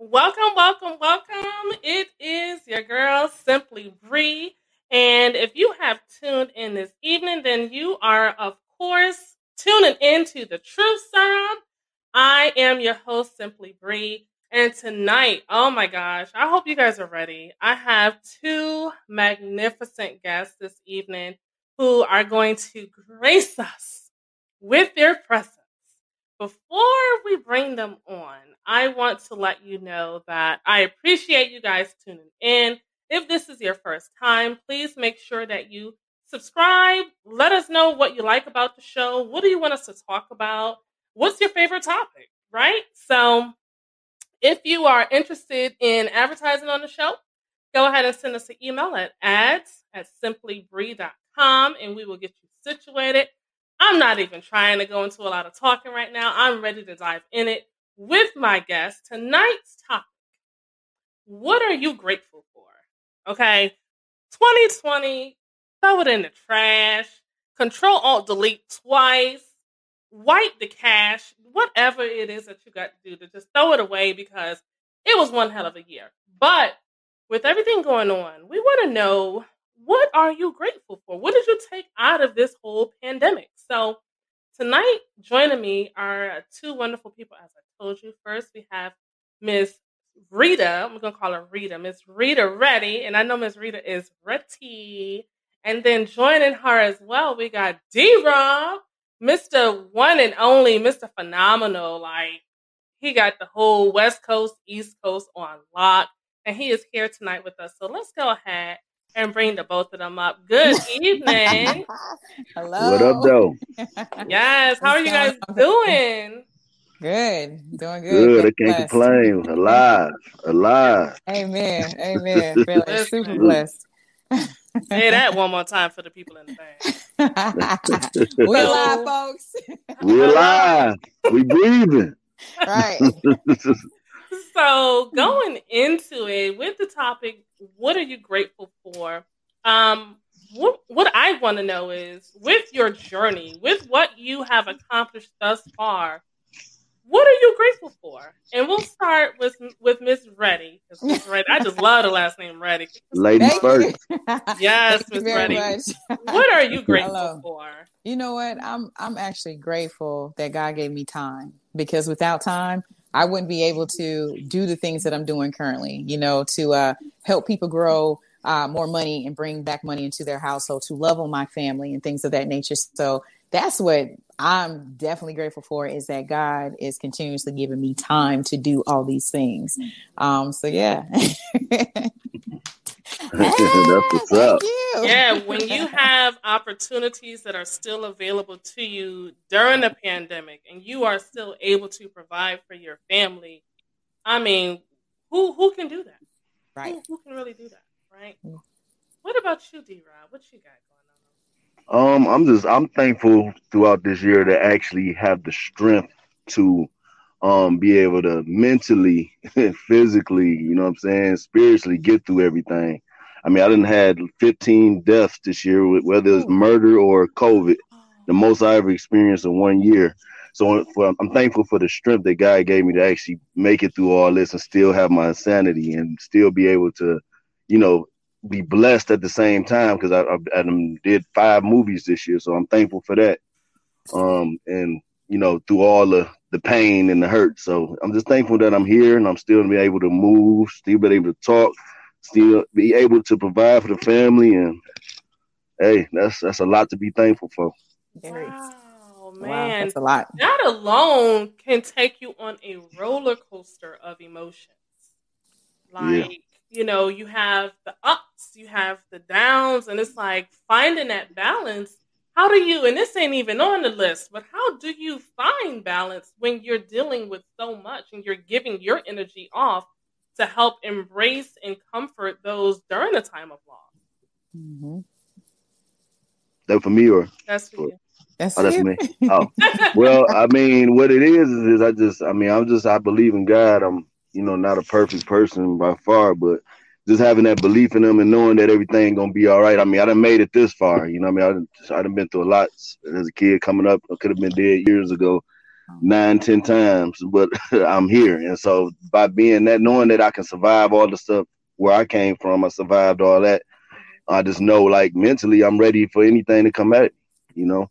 Welcome, welcome, welcome. It is your girl, Simply Bree. And if you have tuned in this evening, then you are, of course, tuning into the Truth Serum. I am your host, Simply Bree. And tonight, oh my gosh, I hope you guys are ready. I have two magnificent guests this evening who are going to grace us with their presence. Before we bring them on, I want to let you know that I appreciate you guys tuning in. If this is your first time, please make sure that you subscribe. Let us know what you like about the show. What do you want us to talk about? What's your favorite topic, right? So, if you are interested in advertising on the show, go ahead and send us an email at ads at simplybree.com and we will get you situated. I'm not even trying to go into a lot of talking right now. I'm ready to dive in it with my guest. Tonight's topic What are you grateful for? Okay, 2020, throw it in the trash, control alt delete twice, wipe the cache, whatever it is that you got to do to just throw it away because it was one hell of a year. But with everything going on, we want to know what are you grateful for? What did you take out of this whole pandemic? So tonight, joining me are two wonderful people. As I told you, first we have Miss Rita. I'm gonna call her Rita. Miss Rita Ready, and I know Miss Rita is Ready. And then joining her as well, we got D Rob, Mr. One and Only, Mr. Phenomenal. Like he got the whole West Coast, East Coast on lock, and he is here tonight with us. So let's go ahead and bring the both of them up. Good evening. Hello. What up, though? Yes. How are you guys doing? Good. Doing good. Good. I can't Blessed. complain. Alive. Alive. Amen. Amen. Feeling super blessed. Say that one more time for the people in the back. we alive, folks. We're alive. We breathing. Right. So going into it with the topic, what are you grateful for? Um, what what I want to know is with your journey, with what you have accomplished thus far, what are you grateful for? And we'll start with with Miss Reddy. 'cause Miss Reddy, I just love the last name Reddy. Ladies Thank first. you. Yes, Miss very Reddy. much. What are you grateful Hello. for? You know what? I'm I'm actually grateful that God gave me time because without time, I wouldn't be able to do the things that I'm doing currently. You know, to uh, help people grow uh, more money and bring back money into their household, to love on my family and things of that nature. So that's what I'm definitely grateful for is that God is continuously giving me time to do all these things. Um, so yeah. That's what's up. Yeah, when you have opportunities that are still available to you during the pandemic and you are still able to provide for your family, I mean, who who can do that? right. Who, who can really do that, right? Mm. What about you, D Rob? What you got going on? Um, I'm just I'm thankful throughout this year to actually have the strength to um be able to mentally, physically, you know what I'm saying, spiritually get through everything. I mean, I didn't had 15 deaths this year, whether it's murder or COVID. the most I ever experienced in one year. So for, I'm thankful for the strength that God gave me to actually make it through all this and still have my sanity and still be able to, you know, be blessed at the same time because I, I, I did five movies this year. So I'm thankful for that. Um, and you know, through all the the pain and the hurt. So I'm just thankful that I'm here and I'm still be able to move, still be able to talk, still be able to provide for the family. And hey, that's that's a lot to be thankful for. Very- Wow, Wow, man. that's a lot. that alone can take you on a roller coaster of emotions. Like, you know, you have the ups, you have the downs, and it's like finding that balance. How do you, and this ain't even on the list, but how do you find balance when you're dealing with so much and you're giving your energy off to help embrace and comfort those during a time of loss. Mm-hmm. That for me or That's for you. That's, oh, that's me. Oh, well, I mean, what it is is, is I just, I mean, I'm just, I believe in God. I'm, you know, not a perfect person by far, but just having that belief in them and knowing that everything gonna be all right. I mean, I done made it this far. You know, what I mean, I done, I done been through a lot as a kid coming up. I could have been dead years ago, nine, ten times, but I'm here, and so by being that, knowing that I can survive all the stuff where I came from, I survived all that. I just know, like mentally, I'm ready for anything to come at me. You know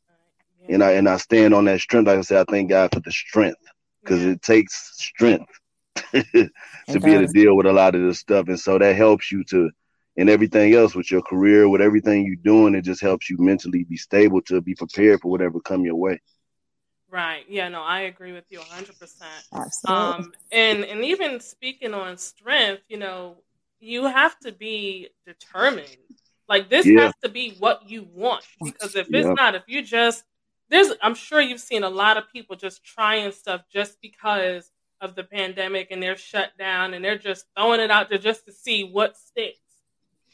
and I and I stand on that strength. Like I said, I thank God for the strength because it takes strength to It be able to deal with a lot of this stuff, and so that helps you to and everything else with your career, with everything you're doing. It just helps you mentally be stable to be prepared for whatever come your way. Right. Yeah, no, I agree with you 100%. Absolutely. Um, and and even speaking on strength, you know, you have to be determined. Like this Yeah. has to be what you want because if it's Yeah. not, if you just there's, I'm sure you've seen a lot of people just trying stuff just because of the pandemic and they're shut down and they're just throwing it out there just to see what sticks.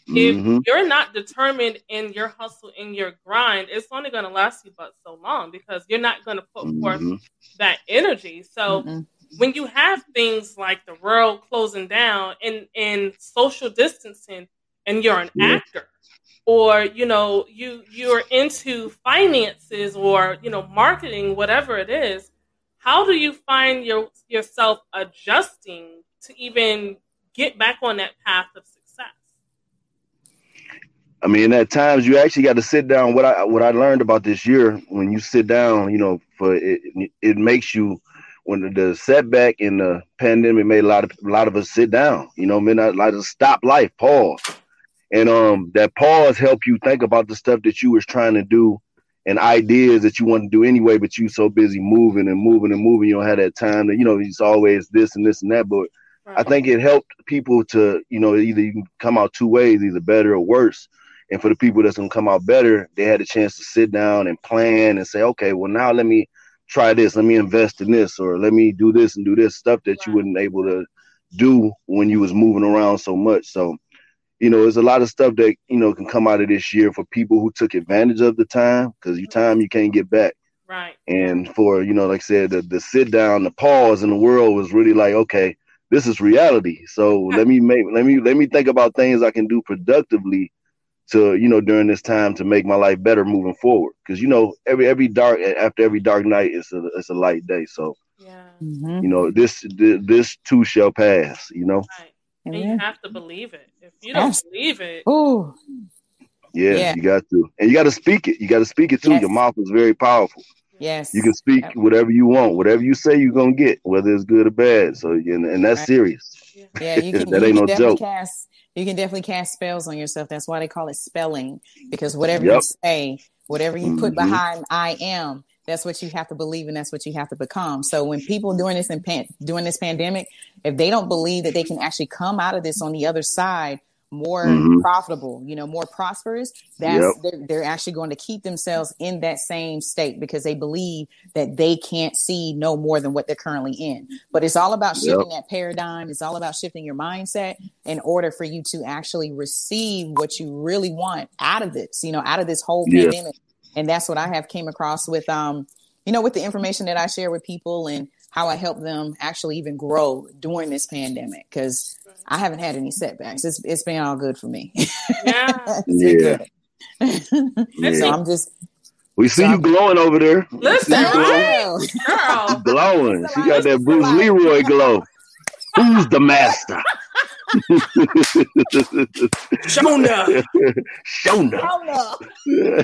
If Mhm. you're not determined in your hustle, in your grind, it's only going to last you but so long because you're not going to put forth Mhm. that energy. So Mm-mm. when you have things like the world closing down and, and social distancing and you're an Yeah. actor or you know you you're into finances or you know marketing whatever it is how do you find your yourself adjusting to even get back on that path of success I mean, at times you actually got to sit down. What I what I learned about this year, when you sit down, you know, for it, it makes you when the, setback in the pandemic made a lot of a lot of us sit down. You know, mean, I like to stop life, pause, and um, that pause help you think about the stuff that you was trying to do and ideas that you want to do anyway, but you so busy moving and moving and moving, you don't have that time to, you know, it's always this and this and that. But I think it helped people to, you know, either you can come out two ways, either better or worse. And for the people that's gonna come out better, they had a chance to sit down and plan and say, okay, well now let me try this, let me invest in this, or let me do this and do this stuff that you wouldn't able to do when you was moving around so much. So, you know, there's a lot of stuff that you know can come out of this year for people who took advantage of the time because you time you can't get back. right And for you know, like I said, the, the sit down, the pause in the world was really like, okay, this is reality. So let me make let me let me think about things I can do productively to you know during this time to make my life better moving forward. Because you know every every dark after every dark night is a it's a light day. So yeah Mhm. you know this this too shall pass. You know, right and you have to believe it if you don't Abs- believe it Ooh, yeah, Yeah. you got to, and you got to speak it. You got to speak it too. Yes. Your mouth is very powerful. yes. You can speak Yep. whatever you want, whatever you say you're gonna get, whether it's good or bad. So and, and that's Right. serious. Yeah, you can, That you ain't can no joke. cast you can definitely cast spells on yourself. That's why they call it spelling. Because whatever you say, whatever you put Mhm. behind I am, that's what you have to believe and that's what you have to become. So when people during this in pan- during this pandemic, if they don't believe that they can actually come out of this on the other side more Mhm. profitable, you know, more prosperous, that's they're, they're actually going to keep themselves in that same state because they believe that they can't see no more than what they're currently in. But it's all about Yep. shifting that paradigm. It's all about shifting your mindset in order for you to actually receive what you really want out of this, you know, out of this whole Yeah. pandemic. And that's what I have came across with, um, you know, with the information that I share with people and how I help them actually even grow during this pandemic. Cause I haven't had any setbacks. It's, it's been all good for me. yeah Yeah. Yeah. so I'm just We see So you I'm- glowing over there. Listen, you right? glowing. girl glowing. She got that Bruce. Leroy glow. Who's the master? Jonah. Shona. Oh no.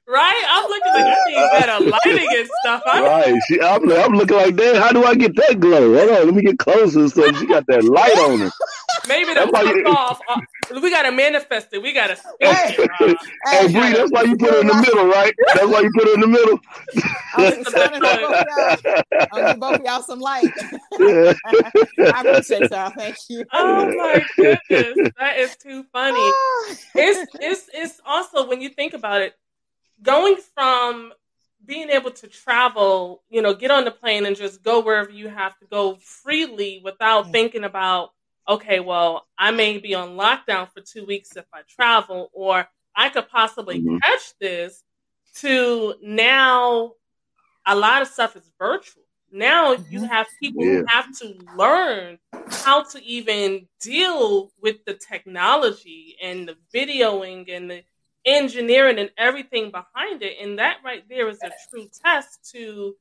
Right? I'm looking like I need better lighting and stuff. I, right. She, I'm, I'm looking like that. How do I get that glow? Hold on. Let me get closer. So she got that light on her. maybe the That's why you- fuck off. Uh, we gotta manifest it. We gotta speak Hey. it. Uh, Hey, Bree, that's why you put her in the middle, right? That's why you put her in the middle. I'm just shining on both y'all. I'll give both y'all some light. I appreciate y'all. Thank you. oh my goodness, that is too funny. It's it's it's also when you think about it, going from being able to travel, you know, get on the plane and just go wherever you have to go freely without thinking about, okay, well, I may be on lockdown for two weeks if I travel, or I could possibly Mhm. catch this, to now a lot of stuff is virtual. Now you Mhm. have people Yeah. who have to learn how to even deal with the technology and the videoing and the engineering and everything behind it. And that right there is a true test to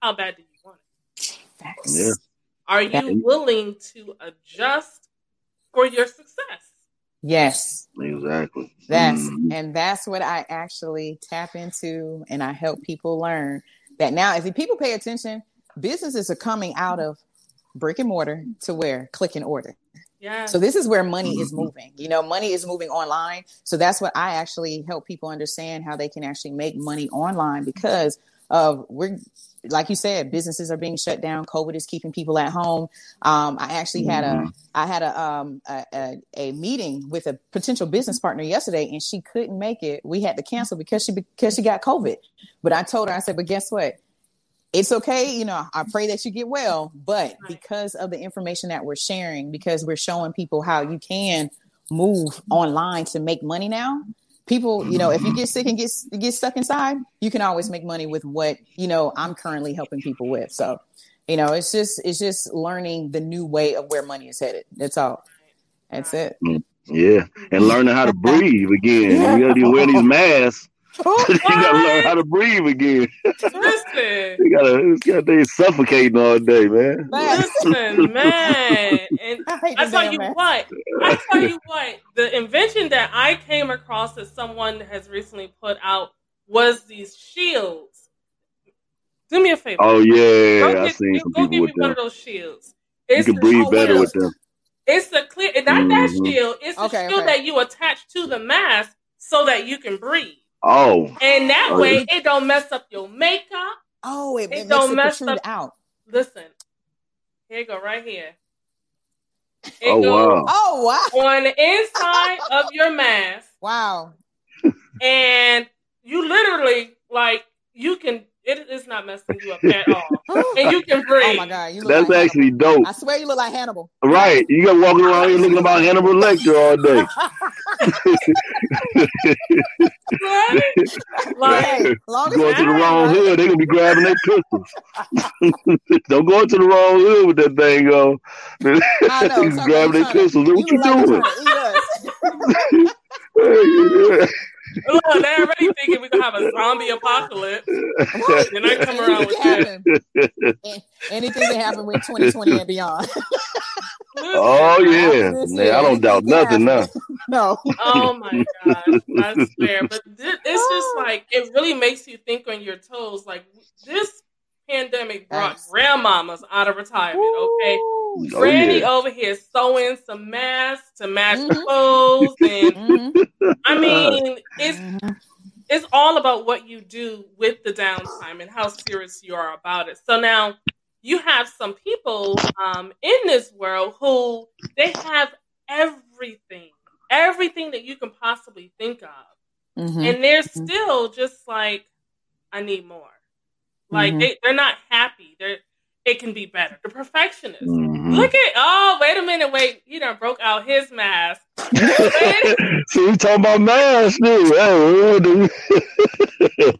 how bad do you want it? Facts. Yeah. Are you willing to adjust for your success? Yes. Exactly. That's Mhm. and that's what I actually tap into and I help people learn that now if people pay attention, businesses are coming out of brick and mortar to where click and order. Yeah. So this is where money is Mhm. moving. You know, money is moving online. So that's what I actually help people understand how they can actually make money online because of we're like you said, businesses are being shut down. COVID is keeping people at home. Um, I actually had a Mhm. I had a um a, a, a meeting with a potential business partner yesterday, and she couldn't make it. We had to cancel because she because she got COVID. But I told her, I said, but guess what? It's okay, you know. I pray that you get well, but because of the information that we're sharing, because we're showing people how you can move online to make money now. People, you know, if you get sick and get get stuck inside, you can always make money with what you know I'm currently helping people with. So, you know, it's just it's just learning the new way of where money is headed. That's all. That's it. Mm, yeah. And learning how to breathe again. You gotta be wearing these masks. you gotta learn how to breathe again. Listen, You gotta, it's got they suffocating all day, man. listen, man. And I I tell you mask. what. I tell you what. The invention that I came across that someone has recently put out was these shields. Do me a favor. Oh yeah, go I get, seen you- some go people get me with one of those shields. You It's can a- breathe oh, better what with them. It's a clear, not that Mhm. shield. It's a Okay, shield okay. that you attach to the mask so that you can breathe, Oh, and that Oh, way it don't mess up your makeup. Oh, it, It it don't it mess protrude up- out. Listen, here you go, right here. It oh goes wow. Oh wow! on the inside of your mask, Wow. and you literally like you can. It is not messing you up at all, and you can breathe. Oh my god! You look That's like actually Hannibal. dope. I swear you look like Hannibal. Right. You got walking around here looking about Hannibal Lecter all day. Right? Like, Hey, long as Going to the wrong right? hood, they're gonna be grabbing their pistols. Don't go into the wrong hood with that thing on. I know. He's Talk about grabbing their you pistols. What you, look like doing? trying to eat us. Look, they already thinking we're gonna have a zombie apocalypse. Then I come around with Anything that. can happen. Anything can happen with 2020 and beyond. oh yeah. After Man, I don't doubt nothing now. No. Oh my gosh, I swear. But thi- it's just like it really makes you think on your toes. Like this pandemic brought Thanks. grandmamas out of retirement. Okay, Woo. Oh, Granny yeah. over here sewing some masks to match Mhm. clothes, and Mhm. I mean, it's Mhm. it's all about what you do with the downtime and how serious you are about it. So now you have some people um, in this world who they have everything, everything that you can possibly think of, Mhm. and they're Mhm. still just like, I need more. Like Mhm. they, they're not happy. They're it can be better. The perfectionist. Mhm. Look at oh wait a minute wait he done broke out his mask. Wait, so we talking about masks, dude. Hey,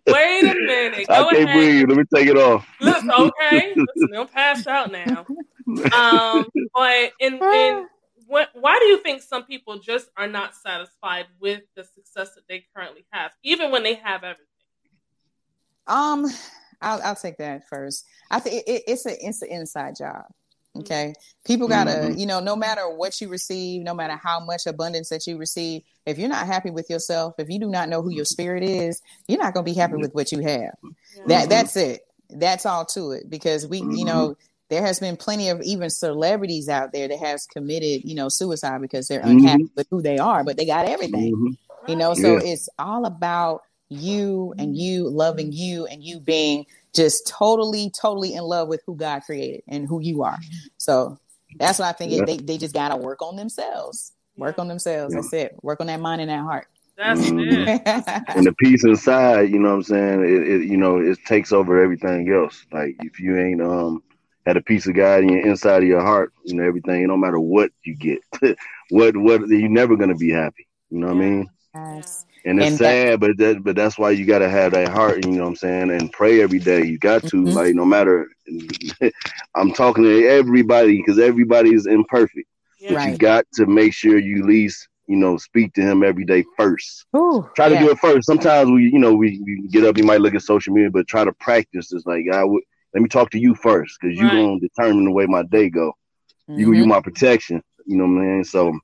wait a minute. I can't ahead. breathe. Let me take it off. Listen, okay. Listen, they'll pass out now. Um, but in in what, why do you think some people just are not satisfied with the success that they currently have, even when they have everything? Um, I'll I'll take that first. I think it, it, it's a it's an inside job. Mm-hmm. Okay, people gotta Mhm. you know no matter what you receive, no matter how much abundance that you receive, if you're not happy with yourself, if you do not know who your mm-hmm. spirit is, you're not gonna be happy mm-hmm. with what you have. That that's it. That's all to it. Because we, you know, there has been plenty of even celebrities out there that has committed, you know, suicide because they're unhappy with who they are, but they got everything you know so Yeah. it's all about you and you loving you and you being just totally totally in love with who god created and who you are so that's what i think Yeah. it, they, they just gotta work on themselves work on themselves Yeah. that's it work on that mind and that heart That's mm-hmm. it. and the peace inside, you know what I'm saying? It, it, you know, it takes over everything else. Like if you ain't um had a piece of God in your inside of your heart, you know, everything, no matter what you get, what what you're never gonna be happy. You know what I mean? Yes. And it's and sad, that, but that, but that's why you gotta have that heart, you know what I'm saying, and pray every day. You got to, mm-hmm. like, no matter. I'm talking to everybody because everybody is imperfect. Yeah. Right. You got to make sure you at least, you know, speak to him every day first. Ooh, try to yeah. do it first. Sometimes we, you know, we, we, get up, you might look at social media, but try to practice. It's like I would let me talk to you first because you're gonna determine the way my day go. Mm-hmm. You you my protection. You know what I mean? So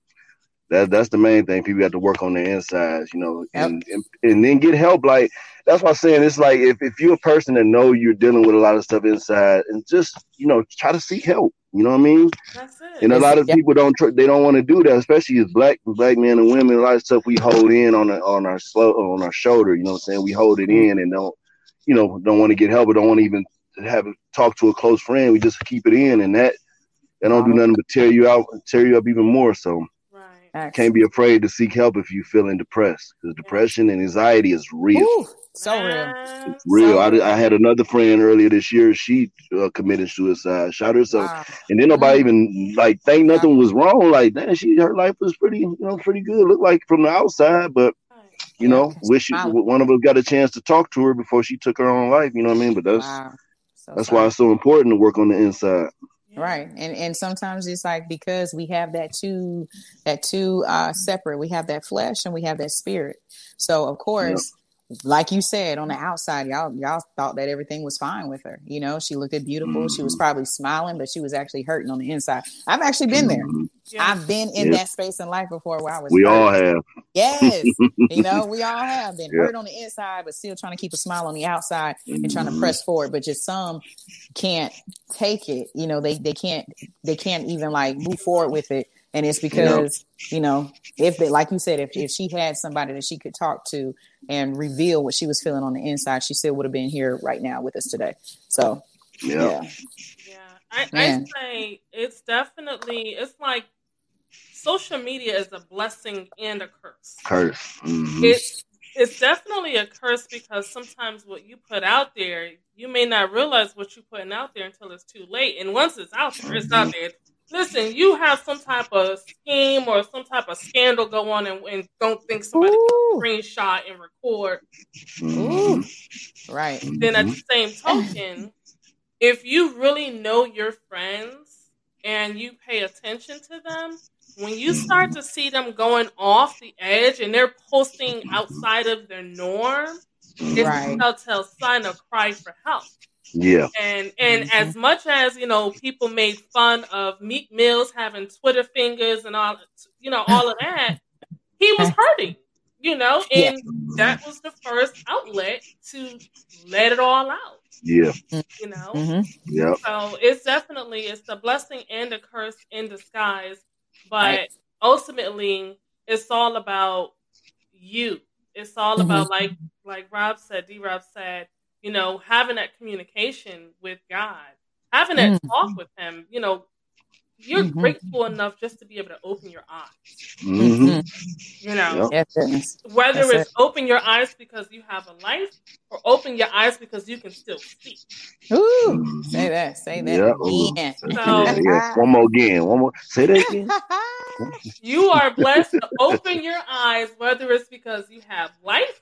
that that's the main thing. People have to work on their insides, you know, yep. and, and, and then get help. Like that's why I'm saying it's like if, if you're a person that know you're dealing with a lot of stuff inside, and just you know try to seek help. You know what I mean? That's it. And a lot of yep. people don't tr- they don't want to do that, especially as black black men and women. A lot of stuff we hold in on the, on our slow on our shoulder. You know what I'm saying? We hold it in and don't you know don't want to get help or don't want to even have talk to a close friend. We just keep it in, and that that don't do uh-huh. nothing but tear you out, tear you up even more. So right. can't be afraid to seek help if you're feeling depressed, because depression and anxiety is real. Ooh, so real. It's real. So I, real. I had another friend earlier this year. She uh, committed suicide, shot herself, wow. and then nobody even like think nothing was wrong. Like, damn, she her life was pretty, you know, pretty good. Looked like from the outside, but you know, wish one of us got a chance to talk to her before she took her own life. You know what I mean? But that's wow. So That's why it's so important to work on the inside. Right. And and sometimes it's like because we have that two that two uh separate. We have that flesh and we have that spirit. So of course like you said on the outside y'all y'all thought that everything was fine with her you know she looked beautiful mm-hmm. she was mm-hmm. probably smiling but she was actually hurting on the inside i've actually been there mm-hmm. yeah. i've been in that space in life before where i was we hurt. all have yes you know we all have been yeah. hurt on the inside but still trying to keep a smile on the outside mm-hmm. and trying to press forward but just some can't take it you know they they can't they can't even like move forward with it and it's because yep. you know if they, like you said if, if she had somebody that she could talk to and reveal what she was feeling on the inside she still would have been here right now with us today. So yep. yeah. Yeah. I, I say it's definitely it's like social media is a blessing and a curse. Curse. Mm-hmm. it's it's definitely a curse because sometimes what you put out there you may not realize what you're putting out there until it's too late. And once it's out there it's out there listen, you have some type of scheme or some type of scandal go on and, and don't think somebody Ooh. can screenshot and record. Ooh. Mm-hmm. Right. Then at the mm-hmm. same token, if you really know your friends and you pay attention to them, when you start mm-hmm. to see them going off the edge and they're posting outside of their norm, it's right. a telltale sign of cry for help. Yeah. And and mm-hmm. as much as, you know, people made fun of Meek Mills having Twitter fingers and all you know, all of that, he was hurting, you know, and yeah. that was the first outlet to let it all out. Yeah. You know? Mm-hmm. Yeah. So it's definitely it's a blessing and a curse in disguise. But right. ultimately it's all about you. It's all mm-hmm. about like like Rob said, D Rob said, you know, having that communication with God, having that mm-hmm. talk with Him, you know, you're mm-hmm. grateful enough just to be able to open your eyes. Mm-hmm. You know, yep. whether That's it's it. open your eyes because you have a life or open your eyes because you can still see. Ooh, say that, say that yeah. again. So, yeah. One more again. One more. Say that again. you are blessed to open your eyes, whether it's because you have life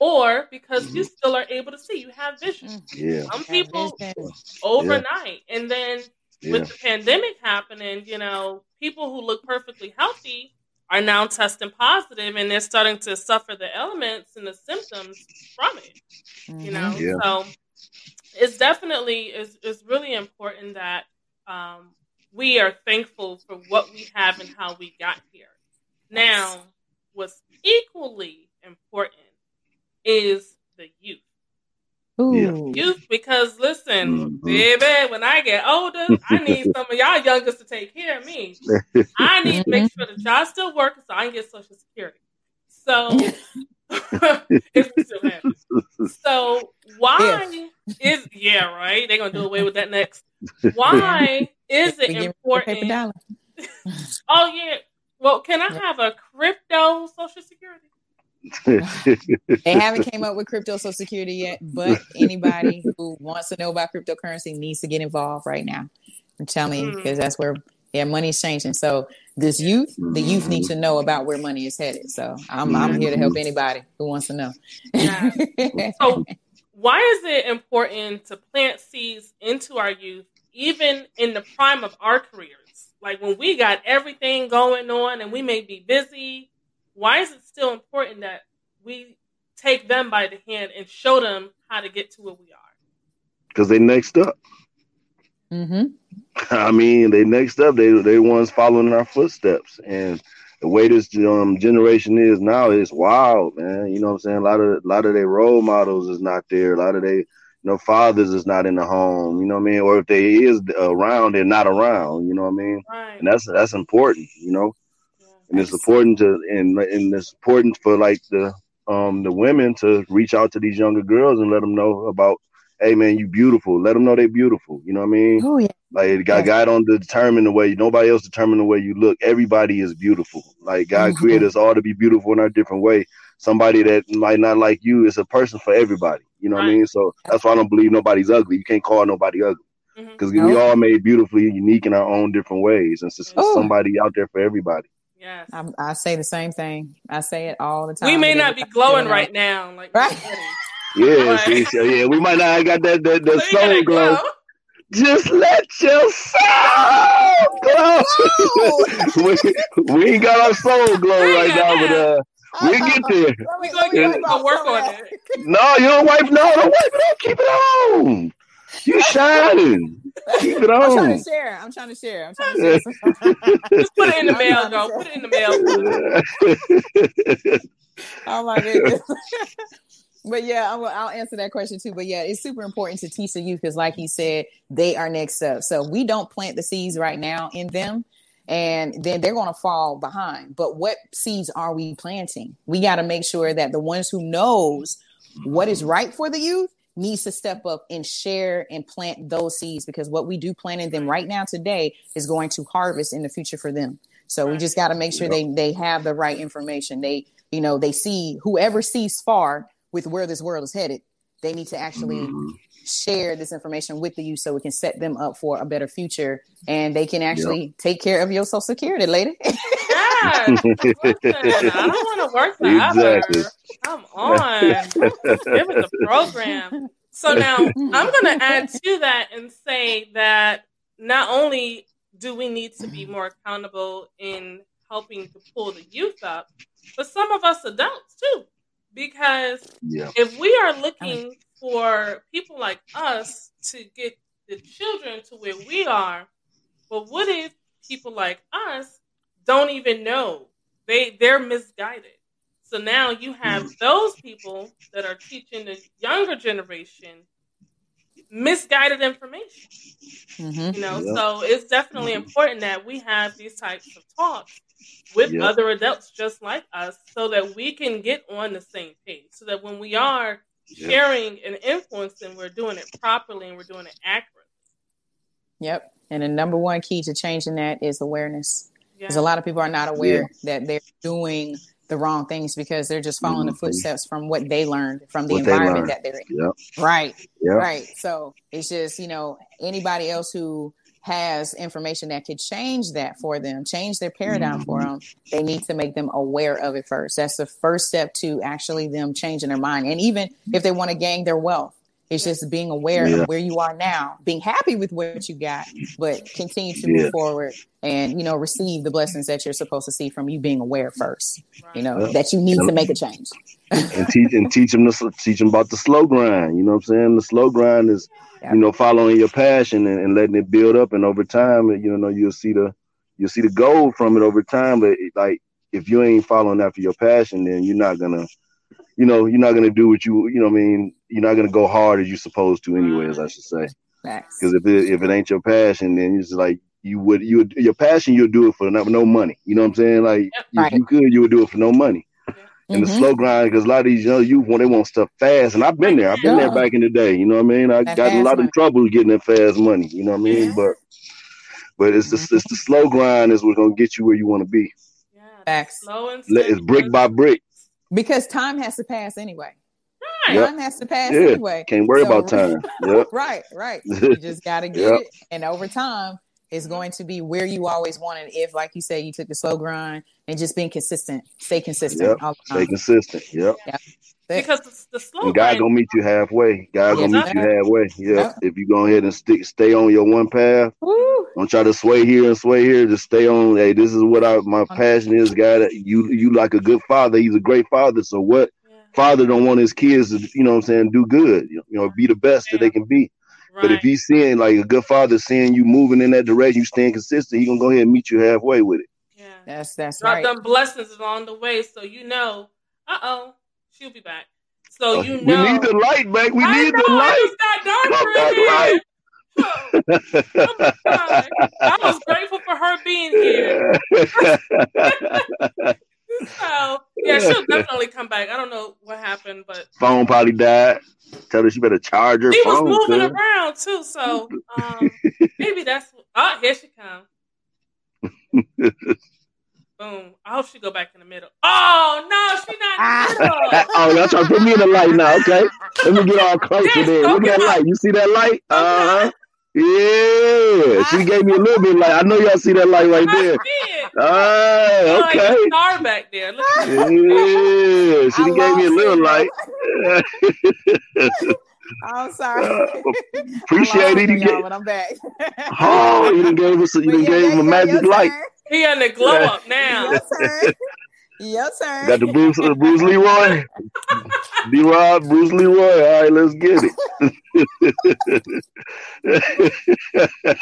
or because you mm-hmm. still are able to see. You have vision. Mm-hmm. Yeah. Some people overnight, yeah. and then yeah. with the pandemic happening, you know, people who look perfectly healthy are now testing positive, and they're starting to suffer the elements and the symptoms from it. Mm-hmm. You know, yeah. so it's definitely is is really important that um, we are thankful for what we have and how we got here. Now, what's equally important is the youth. Ooh. Youth, because listen, mm-hmm. baby, when I get older, I need some of y'all youngest to take care of me. I need to make sure that y'all still working so I can get Social Security. So, if we still have it. So, why is, yeah, right? They're going to do away with that next. Why is it important? oh, yeah. Well, can I have a crypto Social Security? They haven't came up with crypto social security yet, but anybody who wants to know about cryptocurrency needs to get involved right now. I'm telling you, because mm. that's where yeah, money's changing. So this youth, the youth need to know about where money is headed. So I'm I'm here to help anybody who wants to know. Yeah. so why is it important to plant seeds into our youth, even in the prime of our careers? Like when we got everything going on and we may be busy, why is it still important that we take them by the hand and show them how to get to where we are? Because they next up. Mm-hmm. I mean, they next up. They they ones following our footsteps, and the way this um, generation is now is wild, man. You know what I'm saying? A lot of a lot of their role models is not there. A lot of they you know fathers is not in the home. You know what I mean? Or if they is around, they're not around. You know what I mean? Right. And that's that's important. You know, yeah. And it's important to and and it's important for like the um the women to reach out to these younger girls and let them know about hey man, you beautiful. Let them know they're beautiful. You know what I mean? Oh yeah. Like God, God don't determine the way. Nobody else determine the way you look. Everybody is beautiful. Like God mm-hmm. created us all to be beautiful in our different way. Somebody that might not like you is a person for everybody. You know right. what I mean? So that's why I don't believe nobody's ugly. You can't call nobody ugly because mm-hmm. we all made beautifully unique in our own different ways. And so oh. somebody out there for everybody. Yes. I, I, say the same thing. I say it all the time. We may not be glowing right now, like right. Yeah, see, so yeah, we might not have got that that, that so soul glow. Just let your soul glow. we, we ain't got our soul glow right now, but uh, we get there. We gonna work on it. No, you don't wipe. No, don't wipe it up. Keep it on. You shining. Keep it on. I'm trying to share. I'm trying to share. I'm trying to share. Just put it in the mail, girl. Put it in the mail. oh my goodness but yeah, I'll, I'll, answer that question too. But yeah, it's super important to teach the youth because, like you said, they are next up. So we don't plant the seeds right now in them, and then they're going to fall behind. But what seeds are we planting? We got to make sure that the ones who knows what is right for the youth needs to step up and share and plant those seeds because what we do plant in them right now today is going to harvest in the future for them. So we just got to make sure they they have the right information. They you know they see whoever sees far with where this world is headed, they need to actually mm-hmm. share this information with the youth so we can set them up for a better future and they can actually yep. take care of your social security, lady. I don't want to work forever. Exactly. Come on. Give it the program. So now I'm going to add to that and say that not only do we need to be more accountable in helping to pull the youth up, but some of us adults too because yeah. if we are looking for people like us to get the children to where we are, but what if people like us don't even know? They they're misguided. So now you have mm. those people that are teaching the younger generation misguided information. Mm-hmm. You know, yep. so it's definitely mm-hmm. important that we have these types of talks with yep. other adults just like us so that we can get on the same page. So that when we are yep. sharing and influencing, we're doing it properly and we're doing it accurately. Yep. And the number one key to changing that is awareness. Because yeah. a lot of people are not aware yeah. that they're doing the wrong things because they're just following mm-hmm. the footsteps from what they learned from the what environment they that they're in. Yep. Right. Yep. Right. So it's just, you know, anybody else who has information that could change that for them, change their paradigm mm-hmm. for them, they need to make them aware of it first. That's the first step to actually them changing their mind. And even if they want to gain their wealth, it's just being aware yeah. of where you are now, being happy with what you got, but continue to yeah. move forward and you know receive the blessings that you're supposed to see from you being aware first. You know yeah. that you need to make a change. and teach and teach them to teach them about the slow grind. You know what I'm saying? The slow grind is you know following your passion and, and, letting it build up, and over time, you know you'll see the you'll see the gold from it over time. But like if you ain't following after your passion, then you're not gonna you know, you're not gonna do what you, you know, I mean, you're not gonna go hard as you're supposed to, anyways. I should say, because if it if it ain't your passion, then it's like you would you would your passion you'll do it for no, no money. You know what I'm saying? Like right. if you could, you would do it for no money. And mm-hmm. the slow grind, because a lot of these young youth when they want stuff fast, and I've been there. I've been yeah. there back in the day. You know what I mean? I that got a lot money. of trouble getting that fast money. You know what I mean? Yeah. But but it's the it's the slow grind is what's gonna get you where you want to be. Yeah, slow and it's brick by brick. Because time has to pass anyway. Right. Yep. Time has to pass Yeah. anyway. Can't worry So- about time. Yep. right, right. You just got to get Yep. it, and over time, it's going to be where you always wanted. If, like you said, you took the slow grind and just being consistent, stay consistent. Yep. all the Stay time. consistent. Yep. Because the, the slow God grind, gonna meet you halfway. God gonna meet you halfway. Yeah. Yep. If you go ahead and stick, stay on your one path. Woo. Don't try to sway here and sway here. Just stay on. Hey, this is what I, my passion is. God, you you like a good father. He's a great father. So what yeah, father don't want his kids to, you know what I'm saying, do good. You know, be the best that they can be. But if he's seeing like a good father seeing you moving in that direction, you staying consistent, he gonna go ahead and meet you halfway with it. yeah. That's that's drop right. them blessings along the way so you know, uh oh, she'll be back. So you Uh, we need the light back. We I need know, the light. It just got darker Come in here. Oh. I was grateful for her being here. So yeah, she'll definitely come back. I don't know what happened, but phone probably died. Tell her she better charge her she was phone. moving cuz. around too. So um, maybe that's. Oh, here she comes. Boom. I hope she go back in the middle. Oh no, she not in the middle. oh, y'all trying to put me in the light now, okay? Let me get all closer Yes, there. go Look at that get light. You see that light? Uh-huh. Yeah. She gave me a little bit of light. I know y'all see that light right there. did. Ah, You're like okay. a star back there. Look Yeah. She gave me a little light. I'm sorry. Appreciate it. You signal, y'all, but I'm back. oh, you done gave us. You done gave yeah, him a yeah, magic light. turn. He on the glow up now. Your turn. Your turn. Got the Bruce, uh, Bruce Leroy, D Rob, Bruce Leroy. All right, let's get it.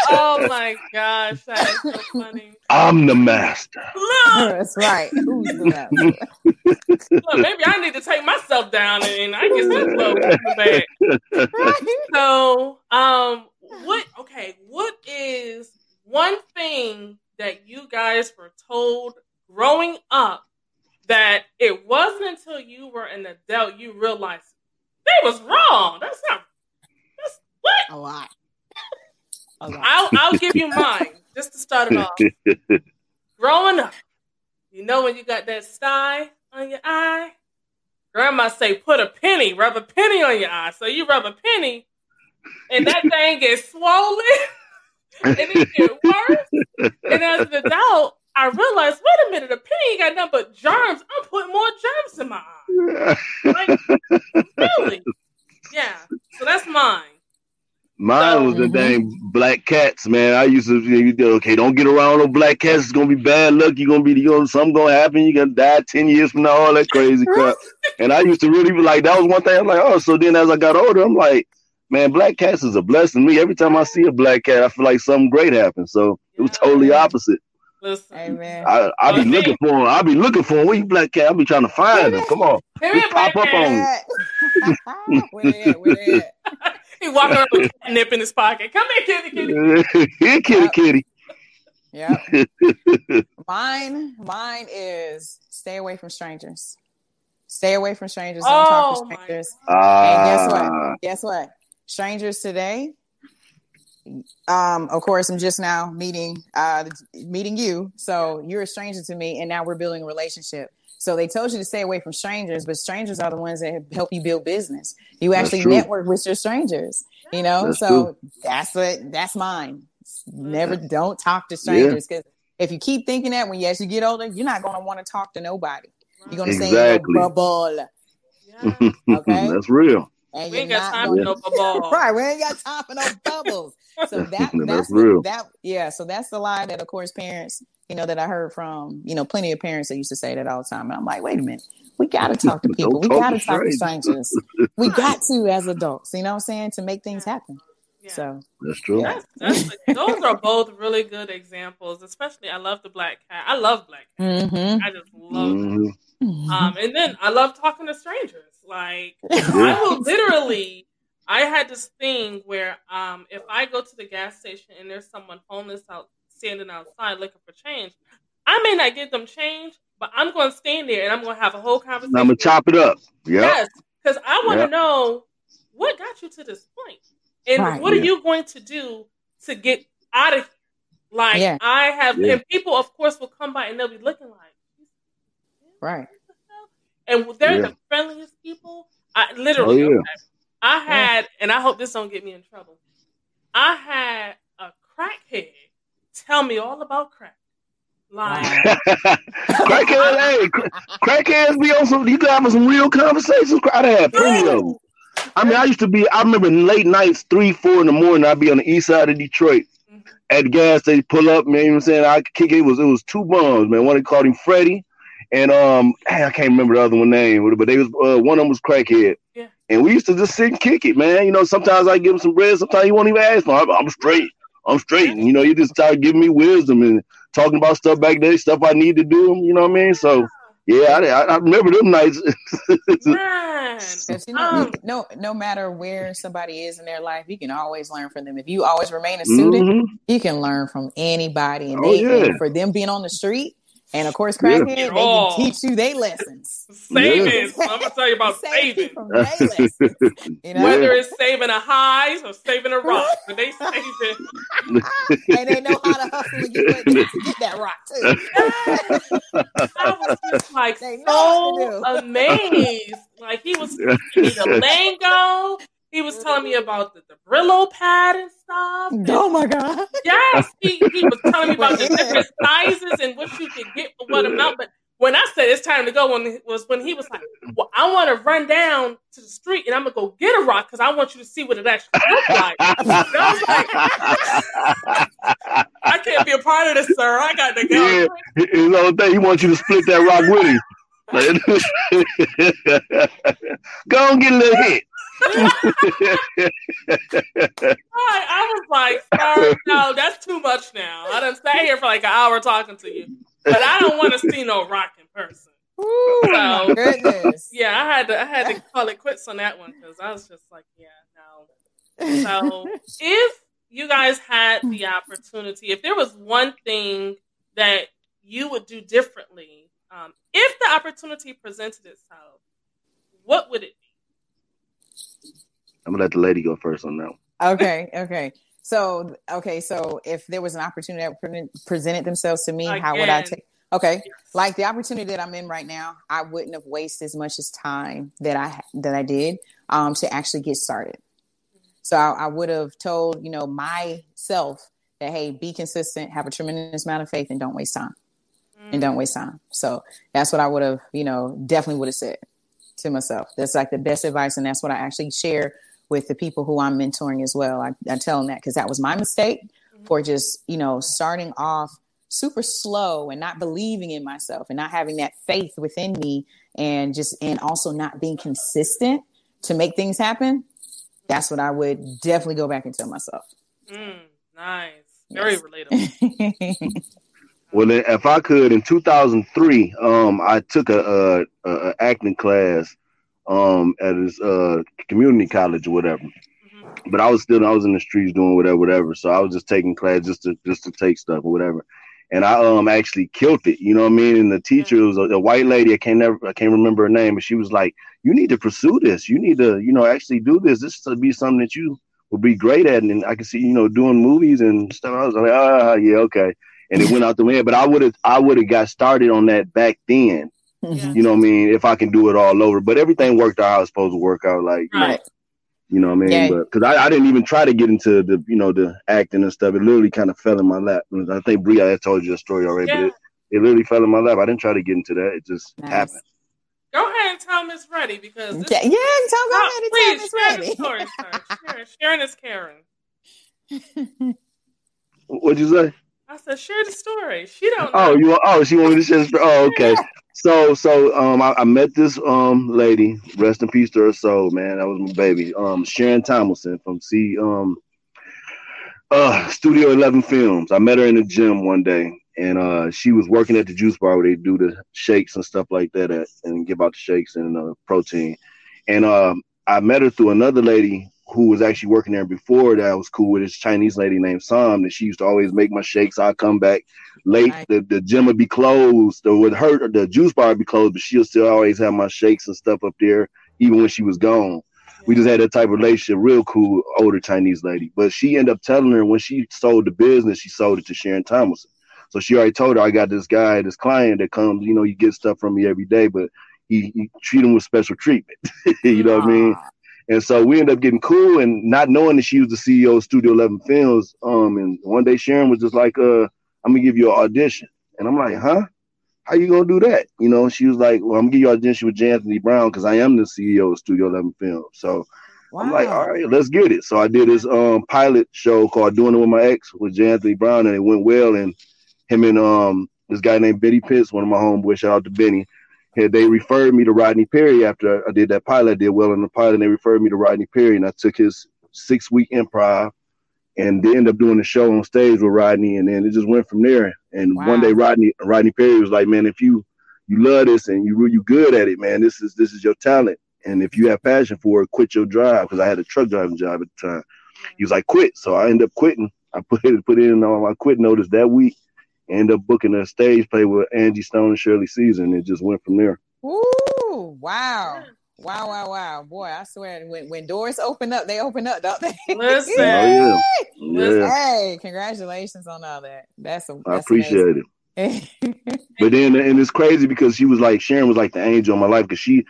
Oh my gosh, that is so funny. I'm the master. Look, That's right. Who's the master? look, maybe I need to take myself down and I get some glow back. So, um, what? Okay, what is one thing that you guys were told growing up that it wasn't until you were an adult you realized they was wrong? That's not. That's what? A lot. A lot. I'll I'll give you mine just to start it off. Growing up, you know when you got that sty on your eye, grandma say put a penny, rub a penny on your eye. So you rub a penny, and that thing gets swollen, and it get worse. And as an adult, I realized, wait a minute, a penny ain't got nothing but germs. I'm putting more germs in my eye. Like, really? Yeah. So that's mine. Mine was the dang black cats, man. I used to, you know, okay, don't get around no black cats. It's gonna be bad luck. You're gonna be, you know, something gonna happen. You're gonna die ten years from now. All that crazy crap. And I used to really be like, that was one thing. I'm like, oh, so then as I got older, I'm like, man, black cats is a blessing to me. Every time I see a black cat, I feel like something great happened. So it was totally opposite. Listen. Amen. I I be Okay. looking for him. I be looking for him. Where you black cat? I be trying to find him. Come on. Come here, Pop black up on man. me. Where at? Where at? He walking around with a nip in his pocket. Come here, kitty, kitty. Here, kitty, kitty. Yep. Mine, mine is stay away from strangers. Stay away from strangers. Don't Oh, talk to strangers. Ah, And guess what? Guess what? Strangers today. Um, of course, I'm just now meeting uh meeting you. So you're a stranger to me, and now we're building a relationship. So they told you to stay away from strangers, but strangers are the ones that help you build business. You actually network with your strangers, you know. That's so true. that's what that's mine. Never don't talk to strangers because if you keep thinking that when you as you get older, you're not going to want to talk to nobody. You're going to stay in Exactly. your bubble, Yeah. Okay. That's real. And We ain't got time gonna- for no bubble. right. We ain't got time for no bubbles. So that That's that's, the- real. that yeah. So that's the lie that of course parents, you know, that I heard from, you know, plenty of parents that used to say that all the time. And I'm like, wait a minute, we got to talk to people. We got to to talk to strangers. strangers. we got to as adults. You know what I'm saying? To make things happen. Yeah. So That's true. Yeah. That's, that's, those are both really good examples. Especially, I love the black cat. I love black cat. mhm. I just love. them. Mhm. Um, and then I love talking to strangers. Like I will literally. I had this thing where um, if I go to the gas station and there's someone homeless out standing outside looking for change, I may not give them change, but I'm going to stand there and I'm going to have a whole conversation. I'm gonna chop it up. Yep. Yes, because I want to Yep. know what got you to this point, and Right. what are you going to do to get out of here? Like Yeah. I have, Yeah. and people, of course, will come by and they'll be looking like, Right. And they're yeah. the friendliest people. I literally, oh, yeah. okay, I had, and I hope this don't get me in trouble. I had a crackhead tell me all about crack. Like, crackhead, hey, crackheads be on some. You can have some real conversations. I had plenty of them. I mean, I used to be. I remember late nights, three, four in the morning. I'd be on the east side of Detroit mm-hmm. at the gas station, pull up. Man, you know what I'm saying? I kick it. Was it was two bums, man. One they called him Freddie, and um, I can't remember the other one name, but they was uh, one of them was crackhead. Yeah. And we used to just sit and kick it, man. You know, sometimes I give him some bread, sometimes he won't even ask for. I'm, I'm straight. I'm straight. And, you know, you just start giving me wisdom and talking about stuff back there, stuff I need to do. You know what I mean? So yeah, I, I remember them nights. you know, um, no, no matter where somebody is in their life, you can always learn from them. If you always remain a student, mm-hmm. you can learn from anybody. And, oh, they, yeah. and for them being on the street, and of course, crackhead, yeah. they can oh. teach you their lessons. Savings. Yeah. I'm gonna tell you about saving. From their lessons, you know? Whether it's saving a highs or saving a rock, but they save it. and they know how to hustle and get, to get that rock too. I was just like so amazed. Like he was teaching me the lingo. He was telling me about the, the Brillo pad and stuff. oh my god! Yes, he, he was telling me about the different sizes and what you could get for what amount. But when I said it's time to go, when was when he was like, "Well, I want to run down to the street and I'm gonna go get a rock because I want you to see what it actually looks like." and I was like, "I can't be a part of this, sir. I got to go." Yeah, his whole thing, he wants you to split that rock with him. go and get a little hit. I, I was like, sorry, no, that's too much now. I done sat here for like an hour talking to you, but I don't want to see no rock in person. Ooh, so, goodness. Yeah, I had to I had to call it quits on that one because I was just like, yeah, no. So if you guys had the opportunity, if there was one thing that you would do differently, um, if the opportunity presented itself, what would it I'm gonna let the lady go first on that one. Okay, okay. So, okay, so if there was an opportunity that presented themselves to me, Again. how would I take? Okay, yes. like the opportunity that I'm in right now, I wouldn't have wasted as much as time that I that I did um, to actually get started. So I, I would have told you know myself that hey, be consistent, have a tremendous amount of faith, and don't waste time, mm. and don't waste time. So that's what I would have you know definitely would have said to myself. That's like the best advice, and that's what I actually share with the people who I'm mentoring as well. I, I tell them that because that was my mistake mm-hmm. for just, you know, starting off super slow and not believing in myself and not having that faith within me and just, and also not being consistent to make things happen. That's what I would definitely go back and tell myself. Mm, nice. Very yes. relatable. well, if I could, in 2003, um, I took a, a, a acting class um, at his uh, community college or whatever. Mm-hmm. But I was still I was in the streets doing whatever, whatever. So I was just taking class just to just to take stuff or whatever. And I um actually killed it, you know what I mean? And the teacher mm-hmm. was a, a, white lady. I can't never I can't remember her name, but she was like, "You need to pursue this. You need to, you know, actually do this. This to be something that you will be great at." And I could see, you know, doing movies and stuff. I was like, "Ah, yeah, okay." And it went out the wind. But I would have I would have got started on that back then mm-hmm. you know what I mean? If I can do it all over, but everything worked out how it's supposed to work out. Like, right. you know what I mean? Yeah. But because I, I didn't even try to get into the, you know, the acting and stuff. It literally kind of fell in my lap. I think Bree, I told you a story already, yeah. but it, it literally fell in my lap. I didn't try to get into that. It just nice. happened. Go ahead and tell Miss Ready because this, yeah, tell go ahead and oh, please, tell Miss Ready. Story, Sharon, Sharon is Karen. What'd you say? I said, share the story. She don't. Oh, know. Oh, you? Oh, she wanted to share the story. Oh, okay. So so um I, I, met this um lady, rest in peace to her soul, man. That was my baby. Um Sharon Tomlinson from C um uh Studio Eleven Films. I met her in the gym one day and uh she was working at the juice bar where they do the shakes and stuff like that at, and give out the shakes and uh, protein. And um I met her through another lady who was actually working there before that I was cool with this Chinese lady named Sam and she used to always make my shakes. I'd come back late. Right. The, the gym would be closed, or with her, the juice bar would be closed, but she'll still always have my shakes and stuff up there, even when she was gone. We just had that type of relationship, real cool, older Chinese lady. But she ended up telling her when she sold the business, she sold it to Sharon Thomas. So she already told her, I got this guy, this client that comes, you know, you get stuff from me every day, but he he, he treat him with special treatment. you know what I mean? Ah. And so we ended up getting cool and not knowing that she was the CEO of Studio 11 Films. Um, and one day Sharon was just like, uh, I'm gonna give you an audition. And I'm like, huh? How you gonna do that? You know, she was like, Well, I'm gonna give you an audition with J. Anthony Brown because I am the CEO of Studio 11 Films. So wow. I'm like, all right, let's get it. So I did this um pilot show called Doing It With My Ex with J. Anthony Brown, and it went well. And him and um this guy named Benny Pitts, one of my homeboys, shout out to Benny they referred me to Rodney Perry after I did that pilot. I did well in the pilot, and they referred me to Rodney Perry, and I took his six week improv, and they ended up doing the show on stage with Rodney, and then it just went from there. And wow. one day, Rodney Rodney Perry was like, "Man, if you you love this and you you good at it, man, this is this is your talent, and if you have passion for it, quit your job." Because I had a truck driving job at the time. He was like, "Quit," so I ended up quitting. I put it put in on my quit notice that week end up booking a stage play with Angie Stone and Shirley Caesar, and it just went from there. Ooh, wow. Wow, wow, wow. Boy, I swear when, when doors open up, they open up, don't they? Listen. oh, yeah. yeah. Hey, congratulations on all that. That's, a, that's I appreciate amazing. it. but then and it's crazy because she was like Sharon was like the angel in my life because she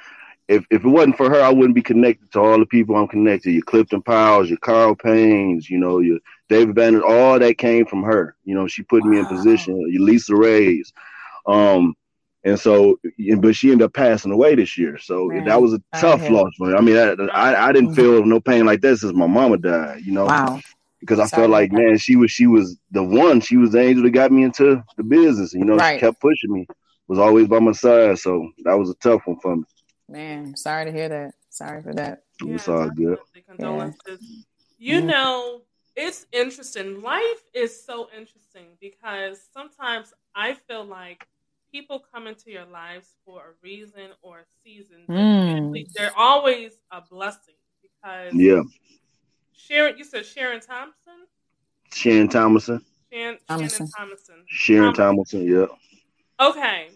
if if it wasn't for her, I wouldn't be connected to all the people I'm connected. To, your Clifton Powell's, your Carl Paynes, you know, your David Banner, all that came from her. You know, she put wow. me in position. Your Lisa Raye's, um, and so, but she ended up passing away this year. So Man, that was a tough loss for me. I mean, I, I, I didn't mm-hmm. feel no pain like that since my mama died. You know, wow. Because I Sorry felt like, man, she was she was the one. She was the angel that got me into the business. You know, right. she kept pushing me. Was always by my side. So that was a tough one for me. Man, sorry to hear that. Sorry for that. Yeah, it's all good. Condolences. Yeah. You mm-hmm. know, it's interesting. Life is so interesting because sometimes I feel like people come into your lives for a reason or a season. Mm. They're always a blessing because yeah. Sharon, you said Sharon Thompson. Sharon Thomason. Sharon Thomason. Thomason. Sharon Thomason. Yeah. Okay,